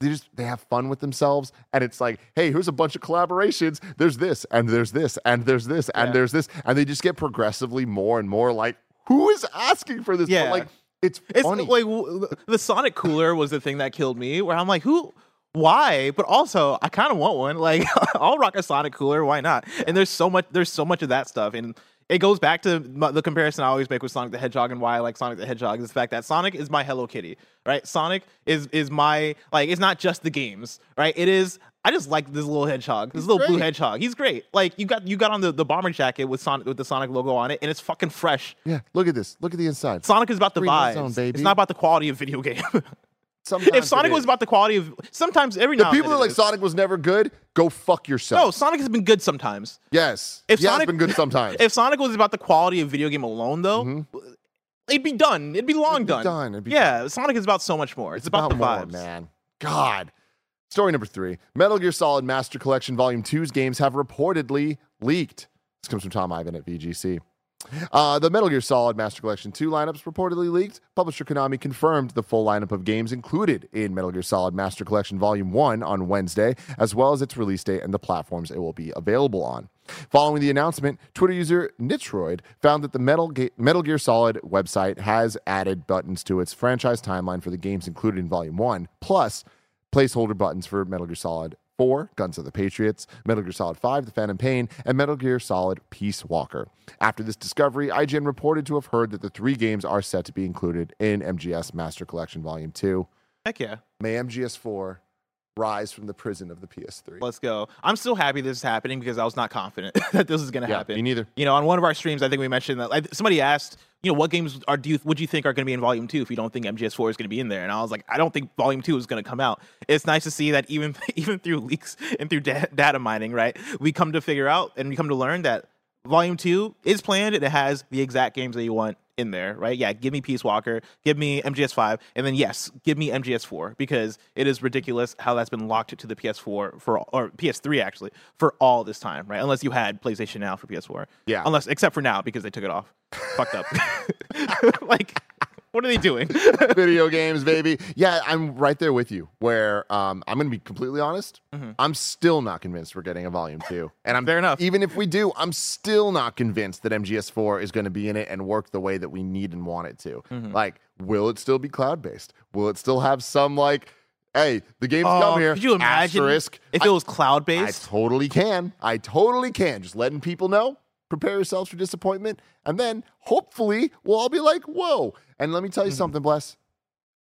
they just they have fun with themselves and it's like, hey, here's a bunch of collaborations. There's this and there's this and there's this and Yeah. there's this and they just get progressively more and more like who is asking for this? But, Yeah. like it's It's funny. like the Sonic cooler was the thing that killed me. Where I'm like, who? why? But also, I kind of want one. Like, <laughs> I'll rock a Sonic cooler. Why not? And there's so much. There's so much of that stuff, and it goes back to the comparison I always make with Sonic the Hedgehog and why I like Sonic the Hedgehog is the fact that Sonic is my Hello Kitty, right? Sonic is is my like. It's not just the games, right? It is. I just like this little hedgehog, this little blue hedgehog. He's great. Like you got you got on the, the bomber jacket with Sonic with the Sonic logo on it, and it's fucking fresh. Yeah, look at this. Look at the inside. Sonic is about the Green vibes. Zone, baby. It's not about the quality of video game. <laughs> Sometimes if Sonic was about the quality of sometimes every the now people then like is. Sonic was never good, go fuck yourself. No, Sonic has been good sometimes. yes, If yeah, Sonic- it's been good <laughs> sometimes. If Sonic was about the quality of video game alone, though, it'd be done. It'd be long Mm-hmm. It'd be done. done. It'd be yeah, Sonic is about so much more. It's, about, the more, vibes. man. God. Story number three Metal Gear Solid Master Collection Volume 2's games have reportedly leaked. This comes from Tom Ivan at VGC. Uh, the Metal Gear Solid Master Collection 2 lineups reportedly leaked. Publisher Konami confirmed the full lineup of games included in Metal Gear Solid Master Collection Volume 1 on Wednesday, as well as its release date and the platforms it will be available on. Following the announcement, Twitter user Nitroid found that the Metal, Ge- Metal Gear Solid website has added buttons to its franchise timeline for the games included in Volume 1, plus placeholder buttons for Metal Gear Solid 4, Guns of the Patriots, Metal Gear Solid 5, The Phantom Pain, and Metal Gear Solid Peace Walker. After this discovery, IGN reported to have heard that the three games are set to be included in MGS Master Collection Volume 2. Heck yeah. May MGS4 rise from the prison of the PS3. Let's go. I'm still happy this is happening because I was not confident <laughs> that this is going to Yeah, happen. me neither. You know, on one of our streams, I think we mentioned that like, somebody asked, you know, what games are do you would you think are going to be in Volume Two if you don't think MGS4 is going to be in there? And I was like, I don't think Volume Two is going to come out. It's nice to see that even <laughs> even through leaks and through da- data mining, right, we come to figure out and we come to learn that Volume Two is planned and it has the exact games that you want in there, right? Yeah, give me Peace Walker, give me MGS5, and then yes, give me MGS4 because it is ridiculous how that's been locked to the PS4 for or PS3 actually for all this time, right? Unless you had PlayStation Now for PS4, Yeah. Unless except for now because they took it off. Fucked up. <laughs> <laughs> like, what are they doing? <laughs> video games, baby. Yeah, I'm right there with you. Where um, I'm going to be completely honest, I'm still not convinced we're getting a volume two. And I'm Mm-hmm. Fair enough. Even if we do, I'm still not convinced that MGS4 is going to be in it and work the way that we need and want it to. Mm-hmm. Like, will it still be cloud based? Will it still have some like, hey, the game's Oh, come here? could you imagine asterisk. if I- it was cloud based? I totally can. I totally can. Just letting people know. Prepare yourselves for disappointment. And then hopefully we'll all be like, whoa. And let me tell you Mm-hmm. something, Bless.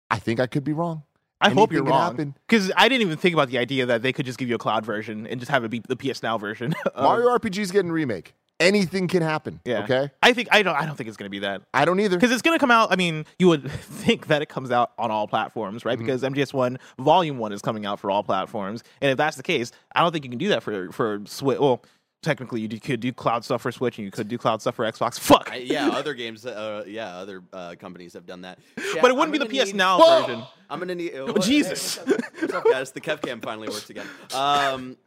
I think I could be wrong. I hope you're Anything wrong happen. because I didn't even think about the idea that they could just give you a cloud version and just have it be the PS Now version. <laughs> of- Mario RPG's getting remake. Anything can happen. Yeah. Okay. I think I don't. I don't think it's going to be that. I don't either. because it's going to come out. I mean, you would <laughs> think that it comes out on all platforms, right? Because MGS One Volume One is coming out for all platforms, and if that's the case, I don't think you can do that for for Switch. Well, technically, you could do cloud stuff for Switch, and you could do cloud stuff for Xbox. Fuck, I, yeah, other games, uh, yeah, other uh, companies have done that. Yeah, but it wouldn't I'm be the PS need- Now Whoa! version. I'm gonna need. Oh, Jesus. Hey, what's, up, what's up, guys? The Kevcam finally works again. Um,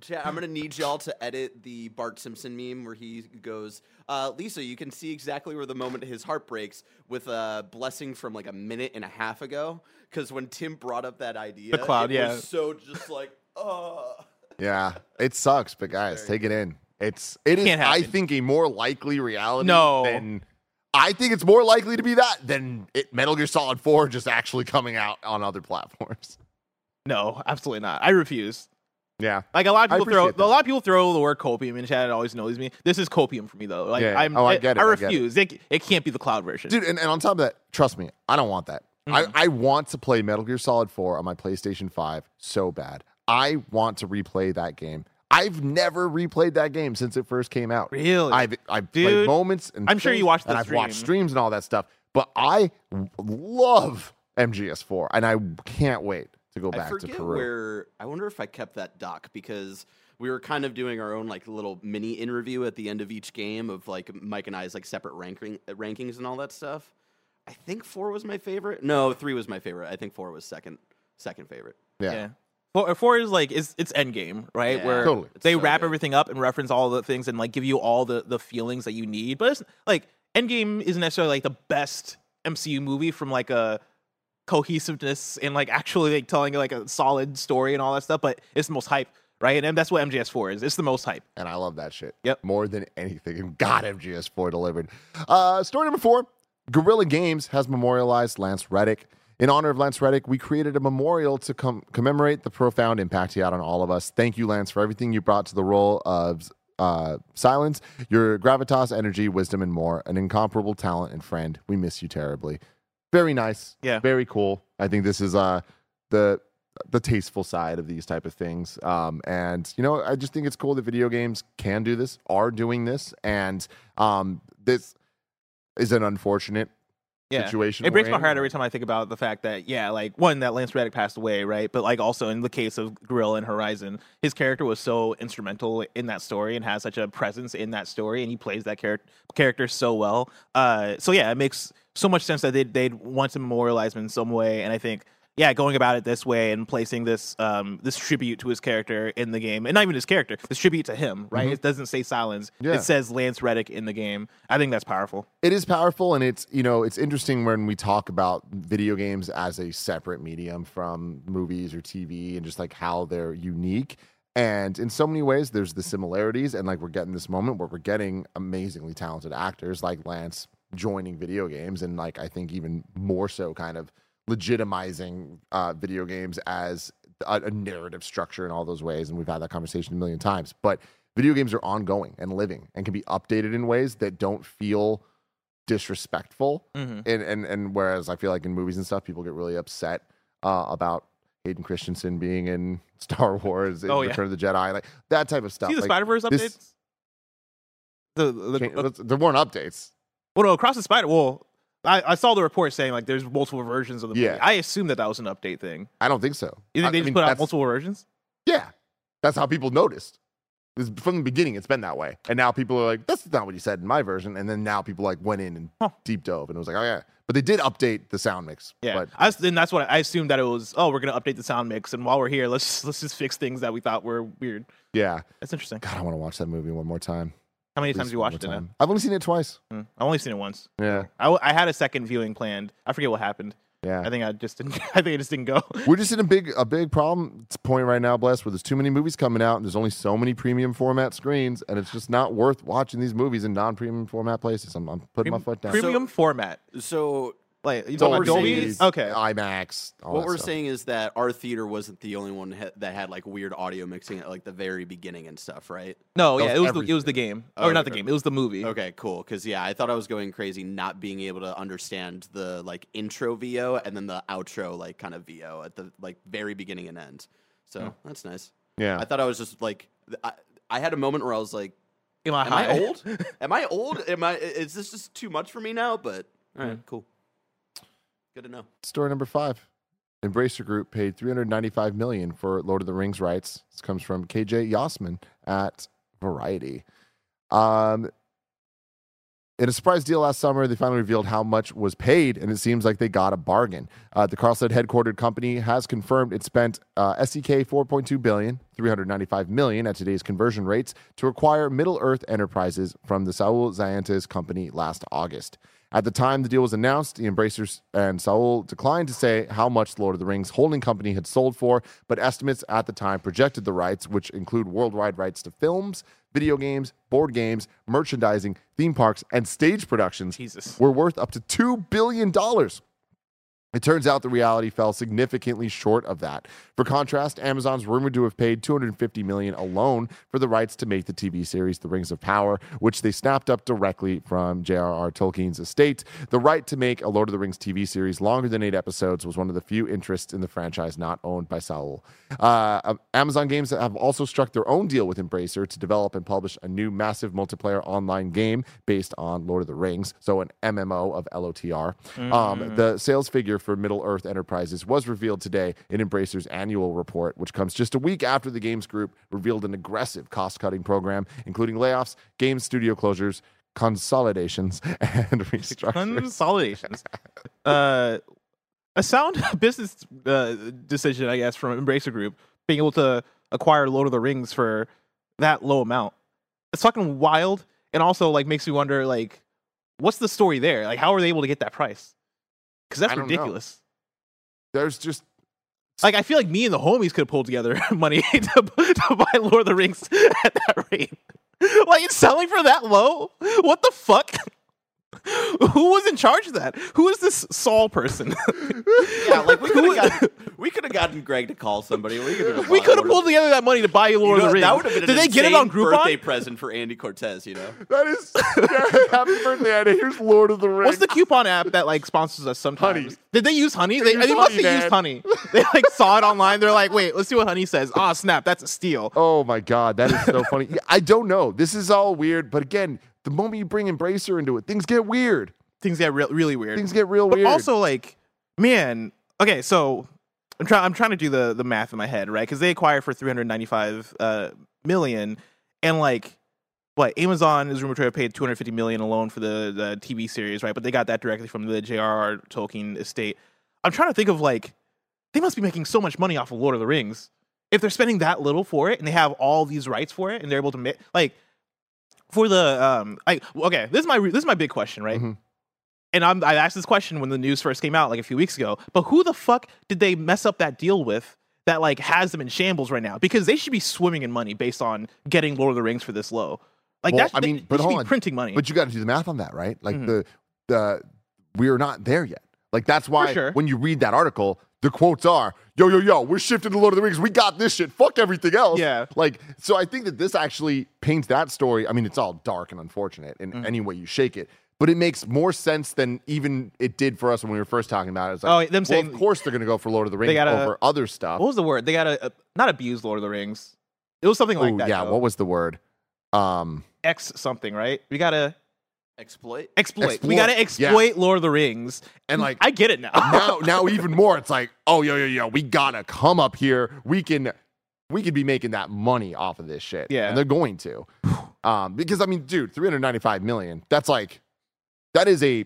chat, I'm gonna need y'all to edit the Bart Simpson meme where he goes, uh, "Lisa, you can see exactly where the moment his heart breaks with a blessing from like a minute and a half ago." Because when Tim brought up that idea, The cloud, yeah. was so just like, oh. Yeah, it sucks, but guys, take it in. It's it is. I think a more likely reality. No. than I think it's more likely to be that than it, Metal Gear Solid Four just actually coming out on other platforms. No, absolutely not. I refuse. Yeah. Like a lot of people throw, that. a lot of people throw the word copium in chat. It always annoys me. This is copium for me though. Like Yeah. I'm, Oh, I get it, I I get it. refuse. It, it can't be the cloud version. Dude, and, and on top of that, trust me, I don't want that. Mm-hmm. I, I want to play Metal Gear Solid 4 on my PlayStation 5 so bad. I want to replay that game. I've never replayed that game since it first came out. Really? I've I've played moments and I'm sure you things, watched and I've watched streams and all that stuff. But I love MGS4 and I can't wait to go I back to forget Peru. where. I wonder if I kept that doc because we were kind of doing our own like little mini interview at the end of each game of like Mike and I's like separate ranking uh, rankings and all that stuff. I think four was my favorite. No, three was my favorite. I think four was second second favorite. yeah. Yeah. Four, four is like it's it's Endgame, right? Yeah, Where Totally. They so wrap good. everything up and reference all the things and like give you all the the feelings that you need. But it's like Endgame isn't necessarily like the best MCU movie from like a cohesiveness and like actually like telling like a solid story and all that stuff. But it's the most hype, right? And that's what MGS4 is. It's the most hype. and I love that shit. Yep. More than anything. And God, MGS4 delivered. Uh, story number four Guerrilla Games has memorialized Lance Reddick. In honor of Lance Reddick, we created a memorial to com- commemorate the profound impact he had on all of us. Thank you, Lance, for everything you brought to the role of uh, Silence, your gravitas, energy, wisdom, and more. An incomparable talent and friend. We miss you terribly. Very nice. Yeah. Very cool. I think this is uh, the the tasteful side of these type of things. Um, and you know, I just think it's cool that video games can do this, are doing this, and um, this is an unfortunate Yeah. situation. It breaks my heart every time I think about the fact that, yeah, like one, that Lance Reddick passed away, right? But like also in the case of Guerrilla and Horizon, his character was so instrumental in that story and has such a presence in that story, and he plays that char- character so well. Uh, so yeah, it makes so much sense that they'd, they'd want to memorialize him in some way, and I think. Yeah, going about it this way and placing this um, this tribute to his character in the game, and not even his character, this tribute to him, right? It doesn't say Silence; Yeah. it says Lance Reddick in the game. I think that's powerful. it is powerful and it's you know it's interesting when we talk about video games as a separate medium from movies or tv and just like how they're unique and in so many ways there's the similarities and like we're getting this moment where we're getting amazingly talented actors like lance joining video games and like i think even more so kind of legitimizing uh, video games as a, a narrative structure in all those ways and we've had that conversation a million times but video games are ongoing and living and can be updated in ways that don't feel disrespectful Mm-hmm. and and and whereas I feel like in movies and stuff, people get really upset uh, about Hayden Christensen being in <laughs> Star Wars, in Oh, yeah. Return of the Jedi, like that type of stuff. See the Like, Spider Verse updates. this- The, the, there weren't updates. well, no, across the Spider. Well, I, I saw the report saying like there's multiple versions of the movie. Yeah. I assume that that was an update thing. I don't think so. You think I- they just mean, put out multiple versions? Yeah, that's how people noticed. This- From the beginning, it's been that way, and now people are like, "That's not what you said in my version." And then now people like went in and Huh. deep dove, and it was like, "Oh yeah," but they did update the sound mix. Yeah, but I, then that's what I assumed that it was. Oh, we're gonna update the sound mix, and while we're here, let's let's just fix things that we thought were weird. yeah, That's interesting. God, I want to watch that movie one more time. How many times least you watched it now? time. I've only seen it twice. Hmm. I've only seen it once. Yeah, I, w- I had a second viewing planned. I forget what happened. yeah. I think I just didn't. <laughs> I think it just didn't go. We're just in a big a big problem point right now, Bless, where there's too many movies coming out and there's only so many premium format screens, and it's just not worth watching these movies in non-premium format places. I'm, I'm putting my foot down. Premium format. So Like you Dolby, talking about Dolby? is- Okay. IMAX. all what we're stuff. saying is that our theater wasn't the only one ha- that had like weird audio mixing at like the very beginning and stuff, right? No, That yeah, was it was the, it was the game, Oh, or not the game. It was the movie. Okay, cool. Because yeah, I thought I was going crazy not being able to understand the like intro VO and then the outro like kind of VO at the like very beginning and end. So that's nice. Yeah. I thought I was just like I, I had a moment where I was like, Am I "Am I old? <laughs> Am I old? Am I? Is this just too much for me now?" But all right, cool. Good to know. Story number five. Embracer Group paid 395 million for Lord of the Rings rights. This comes from KJ Yossman at Variety. Um, in a surprise deal last summer, they finally revealed how much was paid, and it seems like they got a bargain. Uh, the Karlstad headquartered company has confirmed it spent uh, SEK 4.2 billion, 395 million at today's conversion rates, to acquire Middle Earth Enterprises from the Saul Zaentz company last August. At the time the deal was announced, the Embracers and Saul declined to say how much Lord of the Rings holding company had sold for, but estimates at the time projected the rights, which include worldwide rights to films, video games, board games, merchandising, theme parks, and stage productions, Jesus. were worth up to $2 billion. It turns out the reality fell significantly short of that. For contrast, Amazon's rumored to have paid 250 million alone for the rights to make the TV series The Rings of Power, which they snapped up directly from J.R.R. Tolkien's estate. The right to make a Lord of the Rings TV series longer than eight episodes was one of the few interests in the franchise not owned by Saul. Uh, um, Amazon Games have also struck their own deal with Embracer to develop and publish a new massive multiplayer online game based on Lord of the Rings, so an MMO of LOTR. Um, the sales figure for Middle Earth Enterprises was revealed today in Embracer's annual report, which comes just a week after the games group revealed an aggressive cost cutting program, including layoffs, game studio closures, consolidations, <laughs> and restructures. Consolidations. <laughs> uh, a sound <laughs> business uh, decision, I guess, from Embracer Group being able to acquire Lord of the Rings for that low amount. It's fucking wild, and also like makes me wonder, like, what's the story there? Like, how are they able to get that price? Because that's don't know. ridiculous. There's just Like, I feel like me and the homies could have pulled together <laughs> money <laughs> to, to buy Lord of the Rings <laughs> at that rate. Like, it's selling for that low? What the fuck? <laughs> Who was in charge of that? Who is this Saul person? <laughs> Yeah, like we could have gotten, we could have gotten Greg to call somebody. We could we could have pulled together that money to buy you Lord of the Rings. That would have been Did an they get it on insane birthday present for Andy Cortez. You know, That is <laughs> happy birthday, Anna. Here's Lord of the Rings. What's the coupon app that like sponsors us sometimes? Honey. Did they use Honey? They, they must Honey, have used Honey. They like saw it online. They're like, wait, let's see what Honey says. Ah, snap, that's a steal. Oh my god, that is so funny. I don't know. This is all weird, but again, the moment you bring Embracer into it, things get weird. Things get re- really weird. Things get real but weird. also like, man, okay, so I'm trying. I'm trying to do the the math in my head, right? Because they acquired for 395 uh, million, and like, what Amazon is rumored to have paid 250 million alone for the the TV series, right? But they got that directly from the J.R.R. Tolkien estate. I'm trying to think of like, they must be making so much money off of Lord of the Rings if they're spending that little for it, and they have all these rights for it, and they're able to make like. For the um, I okay, this is my this is my big question, right? Mhm. and I'm, I asked this question when the news first came out like a few weeks ago. But who the fuck did they mess up that deal with that like has them in shambles right now? Because they should be swimming in money based on getting Lord of the Rings for this low. Like Well, that, I mean, they but hold be on. printing money. But you got to do the math on that, right? Like Mhm. the the we're not there yet. Like that's why sure. when you read that article, the quotes are, "Yo, yo, yo, we're shifting to Lord of the Rings. We got this shit. Fuck everything else." Yeah. Like so, I think that this actually paints that story. I mean, it's all dark and unfortunate in Mm-hmm. any way you shake it. But it makes more sense than even it did for us when we were first talking about it. It's like, Oh, them well, saying- of course they're going to go for Lord of the Rings gotta- over other stuff. what was the word? They got to uh, not abuse Lord of the Rings. It was something like Ooh, that. yeah, though. what was the word? Um, X something, right? We gotta exploit. exploit. Exploit, We gotta yeah. exploit Lord of the Rings. and like I get it now. now <laughs> now even more it's like oh yo yo yo we gotta come up here we can we could be making that money off of this shit Yeah. and they're going to <sighs> um because i mean dude 395 million that's like that is a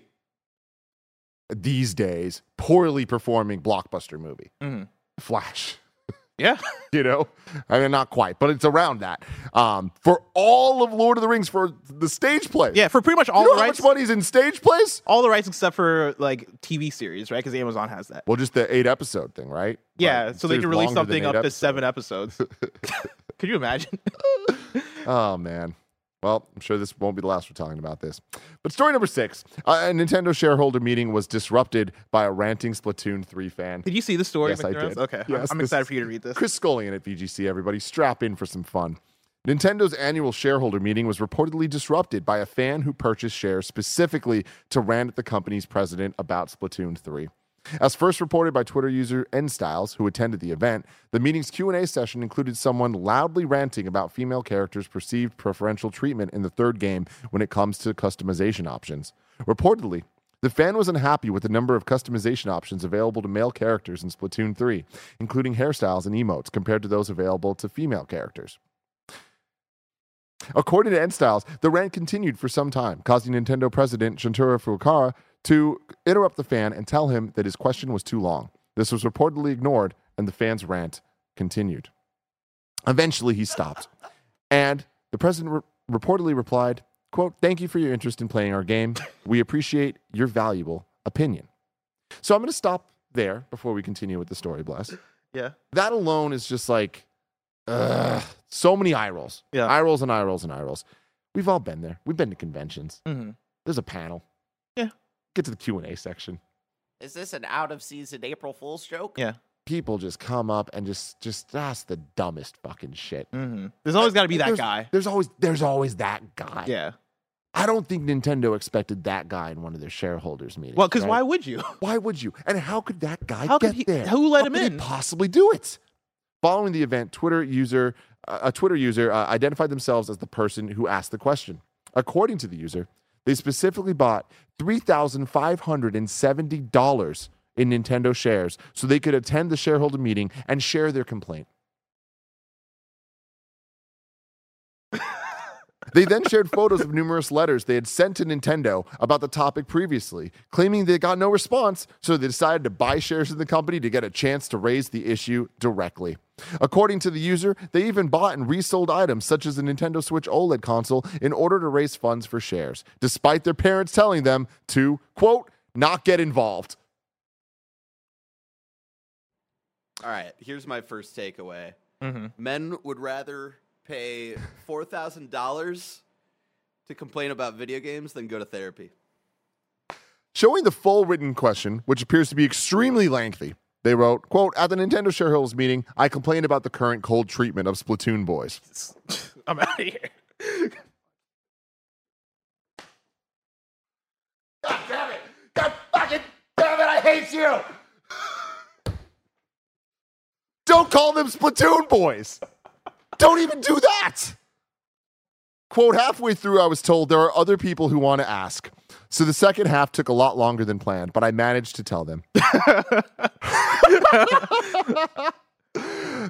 these days poorly performing blockbuster movie Mhm. flash yeah, <laughs> you know i mean not quite but it's around that um for all of lord of the rings for the stage play yeah. For pretty much all you know the how rights, much money's in stage plays all the rights except for like TV series, right? Because Amazon has that. well just the eight episode thing right Yeah, Like, so they can release something up to seven episodes. <laughs> Could you imagine? <laughs> Oh man. Well, I'm sure this won't be the last we're talking about this. But story number six: uh, a Nintendo shareholder meeting was disrupted by a ranting Splatoon 3 fan. Did you see the story? Yes, I did. Okay, I'm- Yes, I'm excited for you to read this. Chris Scullion at VGC. Everybody, strap in for some fun. Nintendo's annual shareholder meeting was reportedly disrupted by a fan who purchased shares specifically to rant at the company's president about Splatoon 3. As first reported by Twitter user nstyles, who attended the event, the meeting's Q&A session included someone loudly ranting about female characters' perceived preferential treatment in the third game when it comes to customization options. Reportedly, the fan was unhappy with the number of customization options available to male characters in Splatoon 3, including hairstyles and emotes, compared to those available to female characters. According to N-Styles, the rant continued for some time, causing Nintendo president Shuntaro Furukawa to interrupt the fan and tell him that his question was too long. This was reportedly ignored, and the fan's rant continued. Eventually, he stopped, <laughs> and the president re- reportedly replied, quote, Thank you for your interest in playing our game. We appreciate your valuable opinion. So I'm going to stop there before we continue with the story, Bless. Yeah. That alone is just like, ugh, so many eye rolls. Yeah. Eye rolls and eye rolls and eye rolls. We've all been there. We've been to conventions. hmm There's a panel. Yeah. Get to the Q&A section. Is this an out of season April Fool's joke? Yeah. People just come up and just just that's the dumbest fucking shit. hmm There's always got to be that There's- guy. There's always there's always that guy. Yeah. I don't think Nintendo expected that guy in one of their shareholders meetings. Well, because right? why would you? Why would you? And how could that guy How get could he- there? who let How him could he in? possibly do it? Following the event, Twitter user uh, a Twitter user uh, identified themselves as the person who asked the question. According to the user, they specifically bought three thousand five hundred and seventy dollars in Nintendo shares so they could attend the shareholder meeting and share their complaint. They then shared photos of numerous letters they had sent to Nintendo about the topic previously, claiming they got no response, so they decided to buy shares in the company to get a chance to raise the issue directly. According to the user, they even bought and resold items such as the Nintendo Switch OLED console in order to raise funds for shares, despite their parents telling them to, quote, not get involved. All right, here's my first takeaway. Mm-hmm. Men would rather pay four thousand dollars to complain about video games than go to therapy. Showing the full written question, which appears to be extremely lengthy, they wrote, quote, at the Nintendo shareholders meeting, I complained about the current cold treatment of Splatoon boys. <laughs> I'm out of here. God damn it! God fucking damn it, I hate you! Don't call them Splatoon boys! Don't even do that! Quote, halfway through, I was told there are other people who want to ask. So the second half took a lot longer than planned, but I managed to tell them.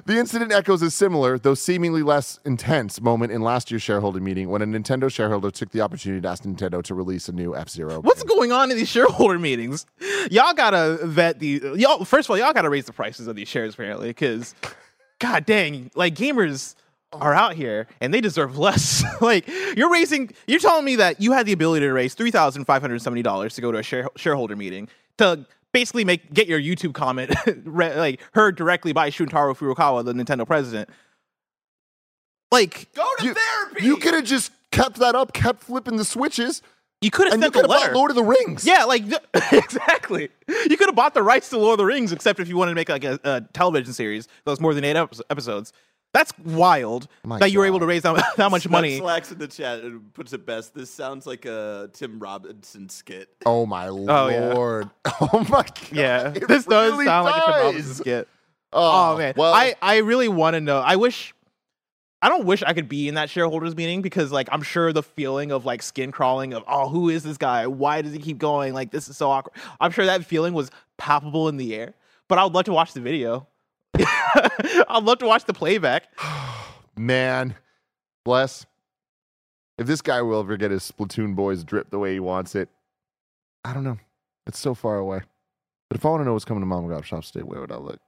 The incident echoes a similar, though seemingly less intense, moment in last year's shareholder meeting when a Nintendo shareholder took the opportunity to ask Nintendo to release a new F Zero. What's going on in these shareholder meetings? Y'all gotta vet the y'all. First of all, y'all gotta raise the prices of these shares apparently, because god dang, like gamers are oh. out here and they deserve less. <laughs> like you're raising, you're telling me that you had the ability to raise three thousand five hundred seventy dollars to go to a share, shareholder meeting to basically make get your YouTube comment <laughs> re- like heard directly by Shuntaro Furukawa, the Nintendo president. Like Go to You, therapy. you could have just kept that up, kept flipping the switches, you could have and you sent could have letter. bought Lord of the Rings. Yeah, like th- <laughs> exactly. You could have bought the rights to Lord of the Rings, except if you wanted to make like a, a television series that was more than eight episodes. That's wild My that you were able to raise that, <laughs> that much money. Slacks in the chat and puts it best. This sounds like a Tim Robinson skit. Oh my oh, yeah. lord. <laughs> Oh my god. Yeah, It this does really sound like a Tim does. Robinson skit. Oh, Oh, man, Well, I I really want to know. I wish. I don't wish I could be in that shareholders meeting because, like, I'm sure the feeling of like skin crawling of, oh, who is this guy? Why does he keep going? Like, this is so awkward. I'm sure that feeling was palpable in the air. But I would love to watch the video. <laughs> I'd love to watch the playback. <sighs> man, bless. If this guy will ever get his Splatoon boys drip the way he wants it, I don't know. It's so far away. But if I want to know what's coming to Mom and Pop Shop State, where would I look?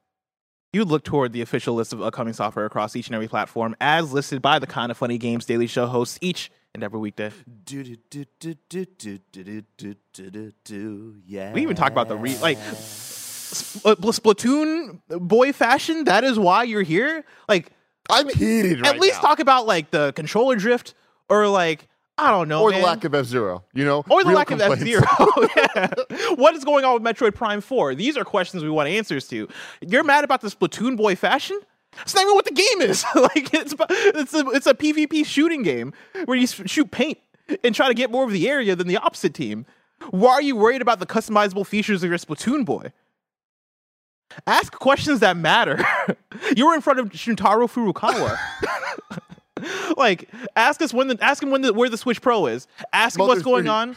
You would look toward the official list of upcoming software across each and every platform, as listed by the Kinda Funny Games Daily Show hosts each and every weekday. Do, do, do, do, do, do, do, do, do, do, do, Yeah. We even talk about the re like Spl- Uh, Splatoon boy fashion. That is why you're here. Like I'm heated right at least now. talk about like the controller drift or like I don't know, or man. the lack of F Zero, you know? or the Real lack of F Zero. <laughs> <laughs> yeah. What is going on with Metroid Prime Four? These are questions we want answers to. You're mad about the Splatoon boy fashion? It's not even what the game is. <laughs> like it's it's a it's a PvP shooting game where you shoot paint and try to get more of the area than the opposite team. Why are you worried about the customizable features of your Splatoon boy? Ask questions that matter. <laughs> you were in front of Shuntaro Furukawa. <laughs> like, ask us when the ask him when the where the Switch Pro is. Ask him Mother what's going on.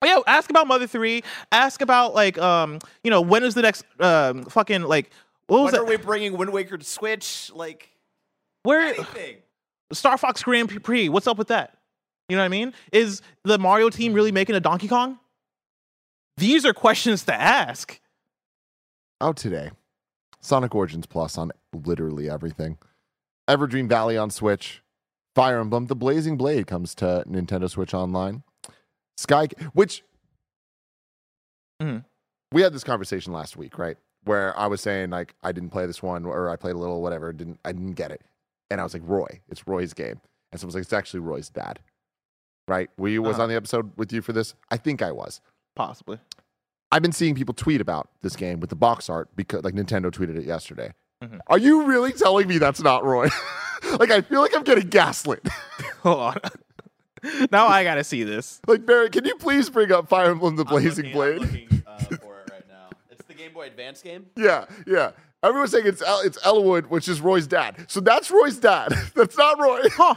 Oh, yeah, ask about Mother Three. Ask about like um, you know, when is the next um fucking like what was When are we bringing Wind Waker to Switch? Like Where anything. Star Fox Grand Prix? What's up with that? You know what I mean? Is the Mario team really making a Donkey Kong? These are questions to ask. Out today. Sonic Origins Plus on literally everything. Everdream Valley on Switch. Fire Emblem, The Blazing Blade comes to Nintendo Switch Online. Sky, which Mhm. we had this conversation last week, right? Where I was saying like I didn't play this one, or I played a little, whatever. Didn't I didn't get it, and I was like Roy, it's Roy's game, and someone was like it's actually Roy's dad, right? Were you was Uh-huh. on the episode with you for this? I think I was. Possibly. I've been seeing people tweet about this game with the box art because like Nintendo tweeted it yesterday. Mhm. Are you really telling me that's not Roy? <laughs> like I feel like I'm getting gaslit. <laughs> Hold on. now I gotta see this. like Barrett, can you please bring up Fire Emblem: The I'm Blazing looking- I'm Blade? looking, uh, for it right now. It's the Game Boy Advance game. yeah, yeah. Everyone's saying it's El- it's Eliwood, which is Roy's dad. So that's Roy's dad. <laughs> that's not Roy. Huh.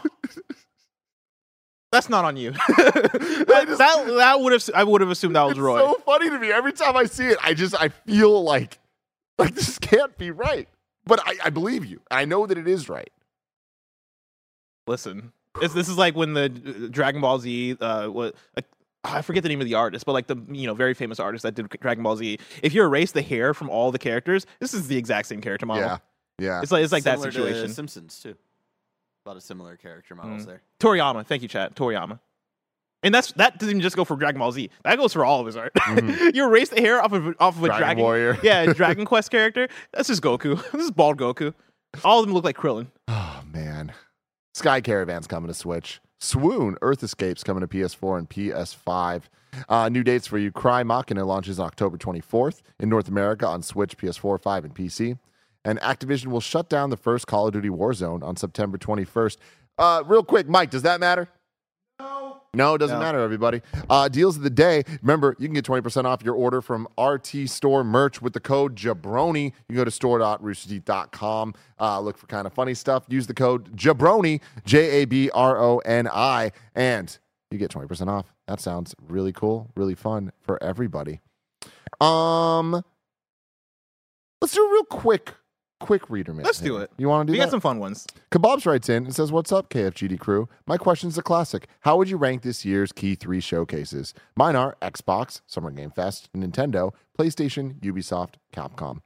That's not on you. <laughs> that, just- that that would have I would have assumed that was it's Roy. so funny to me. Every time I see it, I just I feel like like this can't be right. But I, I believe you. I know that it is right. Listen, it's, this is like when the uh, Dragon Ball Z, uh, what uh, I forget the name of the artist, but like the you know very famous artist that did Dragon Ball Z. If you erase the hair from all the characters, this is the exact same character model. Yeah. Yeah. It's like it's like that Similar to situation. Simpsons too. A lot of similar character models Mm. there. Toriyama, thank you, Chad. Toriyama. And that's that doesn't even just go for Dragon Ball Z. That goes for all of his art. <laughs> you erase the hair off of off of a Dragon Dragon, Warrior. yeah, Dragon <laughs> Quest character. That's just Goku. <laughs> This is bald Goku. All of them look like Krillin. Oh man. Sky Caravan's coming to Switch. Swoon Earth Escapes coming to PS4 and PS5. Uh, new dates for you Crymachina launches October 24th in North America on Switch, PS4, 5, and PC. And Activision will shut down the first Call of Duty Warzone on September 21st. Uh, real quick, Mike, does that matter? No, No, it doesn't No. matter, everybody. Uh, deals of the day. Remember, you can get 20% off your order from RT Store merch with the code Jabroni. You can go to store.roosterteeth.com. Uh, look for Kinda Funny stuff. Use the code Jabroni, J A B R O N I, and you get 20% off. That sounds really cool, really fun for everybody. Um, let's do a real quick, quick reader minute. Let's do it. You want to do it? We that? got some fun ones. KBABZ writes in and says, What's up, KFGD crew? My question's a classic. How would you rank this year's Keigh-3 showcases? Mine are Xbox, Summer Game Fest, Nintendo, PlayStation, Ubisoft, Capcom.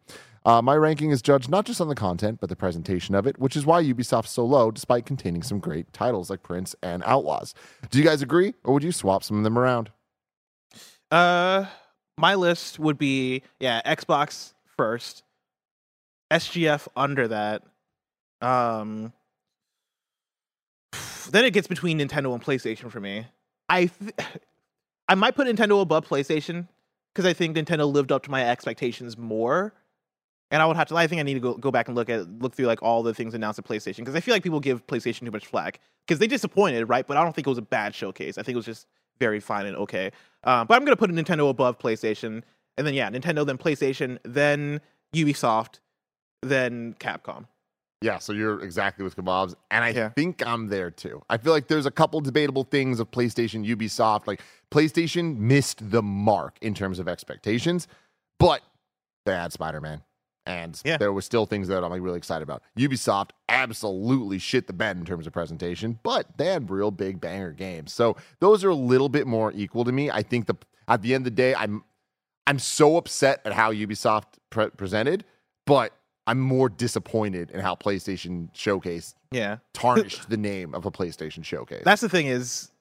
Uh, my ranking is judged not just on the content, but the presentation of it, which is why Ubisoft's so low, despite containing some great titles like Prince and Outlaws. Do you guys agree, or would you swap some of them around? Uh, my list would be yeah, Xbox first, SGF under that. Um, then it gets between Nintendo and PlayStation for me. I th- <sighs> I might put Nintendo above PlayStation because I think Nintendo lived up to my expectations more. And I would have to. I think I need to go, go back and look at look through like all the things announced at PlayStation because I feel like people give PlayStation too much flack because they disappointed, right? But I don't think it was a bad showcase. I think it was just very fine and okay. Um, but I'm gonna put Nintendo above PlayStation, and then yeah, Nintendo, then PlayStation, then Ubisoft, then Capcom. Yeah, so you're exactly with KBABZ, and I Yeah. think I'm there too. I feel like there's a couple debatable things of PlayStation, Ubisoft. Like PlayStation missed the mark in terms of expectations, but they had Spider-Man, and Yeah. there was still things that I'm like really excited about. Ubisoft absolutely shit the bed in terms of presentation, but they had real big banger games. So those are a little bit more equal to me. I think the at the end of the day, I'm I'm so upset at how Ubisoft pre- presented, but I'm more disappointed in how PlayStation Showcase Yeah, <laughs> tarnished the name of a PlayStation Showcase. that's the thing is,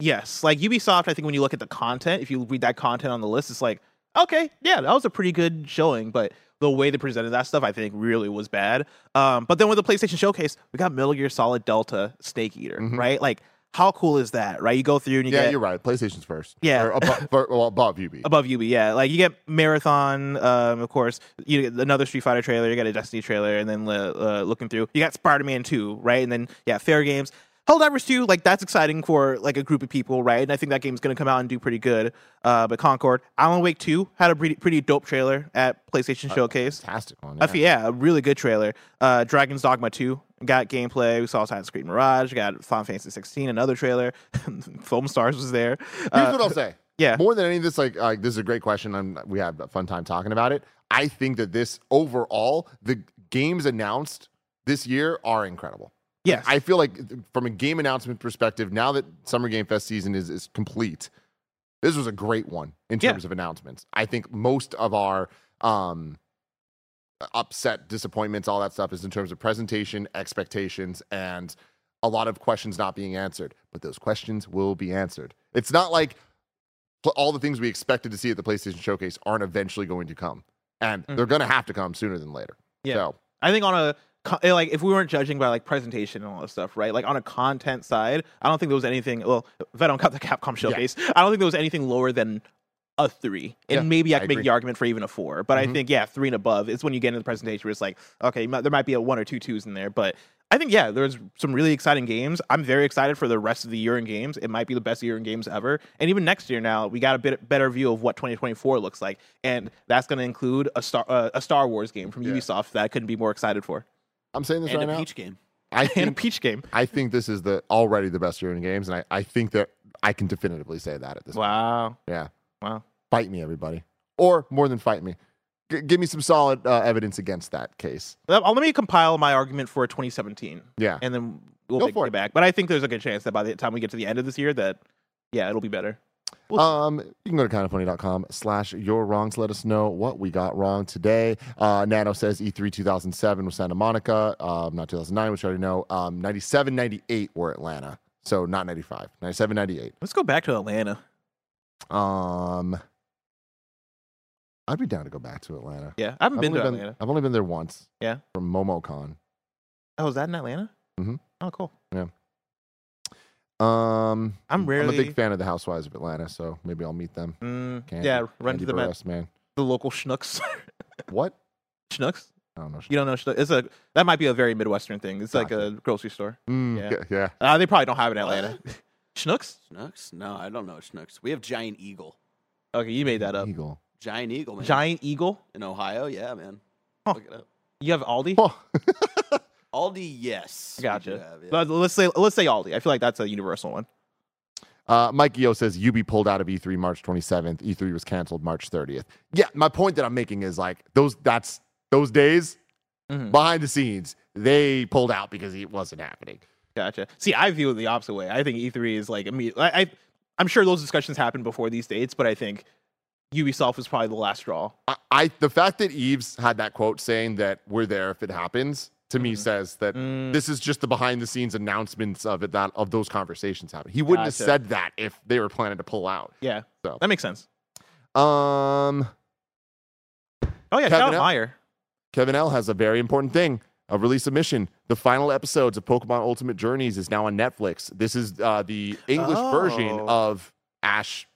yes, like Ubisoft. I think when you look at the content, if you read that content on the list, it's like okay, yeah, that was a pretty good showing, but. The way they presented that stuff, I think, really was bad. Um, but then with the PlayStation Showcase, we got Metal Gear Solid Delta Snake Eater, Mhm. right? Like, how cool is that, right? You go through and you get yeah, get you're right. PlayStation's first. Yeah. Or above, <laughs> well, above UB. above UB, yeah. Like you get Marathon, um, of course. You get another Street Fighter trailer. You get a Destiny trailer, and then uh, uh, looking through, you got Spider Man Two, right? And then yeah, Fairgames, Helldivers Two. Like that's exciting for like a group of people, right? And I think that game's gonna come out and do pretty good. Uh, but Concord, Alan Wake Two had a pretty pretty dope trailer at PlayStation Showcase. Fantastic one. Yeah. yeah, a really good trailer. Uh, Dragon's Dogma 2 got gameplay. We saw Assassin's Creed Mirage. We Got Final Fantasy 16, another trailer. <laughs> Foamstars was there. Here's Uh, what I'll say. yeah. More than any of this, like, like this is a great question. and we had a fun time talking about it. I think that this overall, the games announced this year are incredible. yes. I feel like from a game announcement perspective, now that Summer Game Fest season is, is complete, this was a great one in Yeah. terms of announcements. I think most of our um, upset, disappointments, all that stuff is in terms of presentation, expectations, and a lot of questions not being answered. But those questions will be answered. It's not like all the things we expected to see at the PlayStation Showcase aren't eventually going to come. And Mm. they're going to have to come sooner than later. Yeah. So, I think on a eh, like if we weren't judging by like presentation and all that stuff, right? Like on a content side, I don't think there was anything. Well, if I don't cut the Capcom showcase, I don't think there was anything lower than a three, and Yeah, maybe I I could make agree. the argument for even a four. But I Mhm. think yeah, three and above is when you get into the presentation where it's like, okay, there might be a one or two twos in there, but I think yeah, there's some really exciting games. I'm very excited for the rest of the year in games. It might be the best year in games ever, and even next year now we got a bit better view of what 2024 looks like, and that's going to include a star uh, a Star Wars game from Yeah. Ubisoft that I couldn't be more excited for, I'm saying this and right a now. Peach game. I <laughs> and a Peach game. I think this is the already the best year in games, and I, I think that I can definitively say that at this point. Wow, Yeah. Wow. Fight me, everybody. Or more than fight me. G- give me some solid uh, evidence against that case. Let let me compile my argument for 2017, Yeah. and then we'll Go for it it. back. But I think there's a good chance that by the time we get to the end of this year, that yeah, it'll be better. We'll. Um, you can go to kindafunny.com slash your wrongs. Let us know what we got wrong today. Uh, Nano says E3 2007 was Santa Monica, um, not 2009, which I already know. Um, 97, 98 were Atlanta. So not 95, 97, 98. Let's go back to Atlanta. Um, I'd be down to go back to Atlanta. Yeah, I haven't I've been only to been, Atlanta. I've only been there once. Yeah. From MomoCon. Oh, is that in Atlanta? Mm-hmm. Oh, cool. Yeah. Um, I'm I'm a big fan of the Housewives of Atlanta, so maybe I'll meet them. Mm, Candy, yeah, run Candy to the Burruss, man. the local schnooks. <laughs> What? Schnooks. I don't know. You don't know Schnucks? It's a that might be a very Midwestern thing. It's like a grocery store. Mm, yeah. yeah. yeah. Uh, they probably don't have it in Atlanta. <laughs> Schnucks? Schnooks? No, I don't know Schnooks. We have Giant Eagle. Okay, you made that up. Eagle. Giant Eagle, man. Giant Eagle. in Ohio, yeah, man. Huh. Look it up. You have Aldi. Oh, <laughs> Aldi, yes. we do Gotcha. have, yeah. Let- Let's say let's say Aldi. I feel like that's a universal one. Uh, Mike Yo says UB pulled out of E3 March 27th. E3 was canceled March 30th. Yeah, my point that I'm making is like those that's those days Mhm. behind the scenes they pulled out because it wasn't happening. Gotcha. See, I view it the opposite way. I think E3 is like immediate. I, I I'm sure those discussions happened before these dates, but I think Ubisoft was probably the last straw. I, I the fact that Yves had that quote saying that we're there if it happens to me says that Mm. this is just the behind the scenes announcements of it that of those conversations happen. He wouldn't Gotcha. have said that if they were planning to pull out. Yeah, So. that makes sense. Um Oh yeah, Kevin shout out L- Meyer. Kevin L has a very important thing. A release submission. The final episodes of Pokemon Ultimate Journeys is now on Netflix. This is uh, the English version Oh. of Ash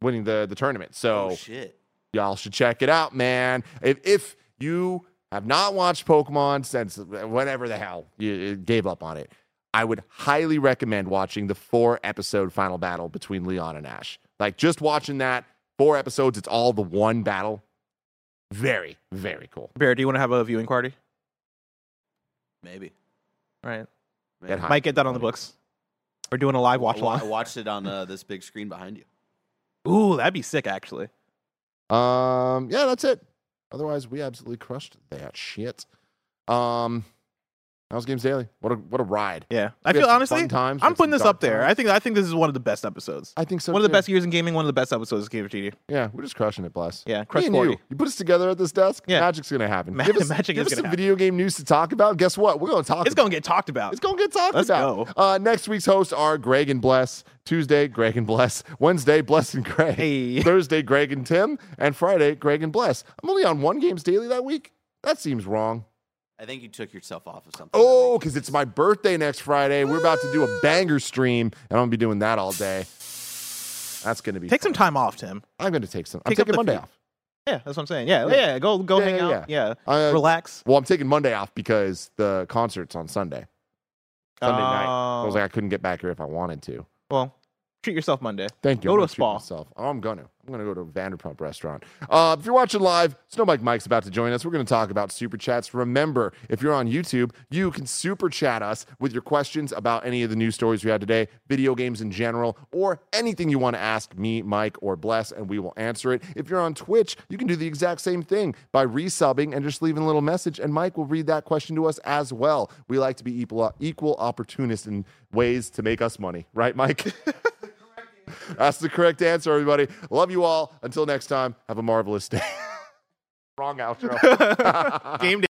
winning the, the tournament. So oh shit. y'all should check it out, man. If, if you have not watched Pokemon since whatever the hell you gave up on it, I would highly recommend watching the four episode final battle between Leon and Ash. Like just watching that four episodes, it's all the one battle. Very, very cool. Bear, do you want to have a viewing party? Maybe. Right. Get high. Might get that on the books. We're doing a live watch Wa- I watched it on uh, this big screen behind you. Ooh, that'd be sick actually. Um, yeah, that's it. Otherwise, we absolutely crushed that shit. Um, how's Games Daily? What a what a ride! Yeah, I feel honestly, times, I'm putting this up there. times. I think I think this is one of the best episodes. I think so. one of the best years in gaming. One of the best episodes of Game of GD. Yeah, we're just crushing it, bless. Yeah, crush and 40. you. You put us together at this desk. Yeah. magic's gonna happen. Ma- give us, <laughs> magic give us some happen. video game news to talk about. Guess what? We're gonna talk. It's about gonna get talked about. It's gonna get talked Let's about. go. Uh, next week's hosts are Greg and Bless. Tuesday, Greg and Bless. Wednesday, Bless and Greg. Hey. Thursday, Greg and Tim. And Friday, Greg and Bless. I'm only on one Games Daily that week. That seems wrong. I think you took yourself off of something. Oh, because it's my birthday next Friday. We're about to do a banger stream, and I'm gonna be doing that all day. That's gonna be. Take some time off, Tim. I'm gonna take some. I'm taking Monday feet. off. Yeah, that's what I'm saying. Yeah, Yeah. yeah. Go go Yeah, hang yeah, out. Yeah, Uh, relax. Well, I'm taking Monday off because the concert's on Sunday. Sunday night. I was Oh. like, I couldn't get back here if I wanted to. well, treat yourself Monday. Thank you. Go I'm to a treat spa. Myself. Oh, I'm gonna. I'm gonna go to a Vanderpump restaurant. Uh, if you're watching live, Snow Bike Mike's about to join us. We're gonna talk about super chats. Remember, if you're on YouTube, you can super chat us with your questions about any of the news stories we had today, video games in general, or anything you want to ask me, Mike, or Bless, and we will answer it. If you're on Twitch, you can do the exact same thing by resubbing and just leaving a little message, and Mike will read that question to us as well. We like to be equal equal opportunists in ways to make us money, right, Mike? <laughs> <laughs> That's the correct answer, everybody. Love you all. Until next time, have a marvelous day. Wrong outro. <laughs> <laughs> Game day.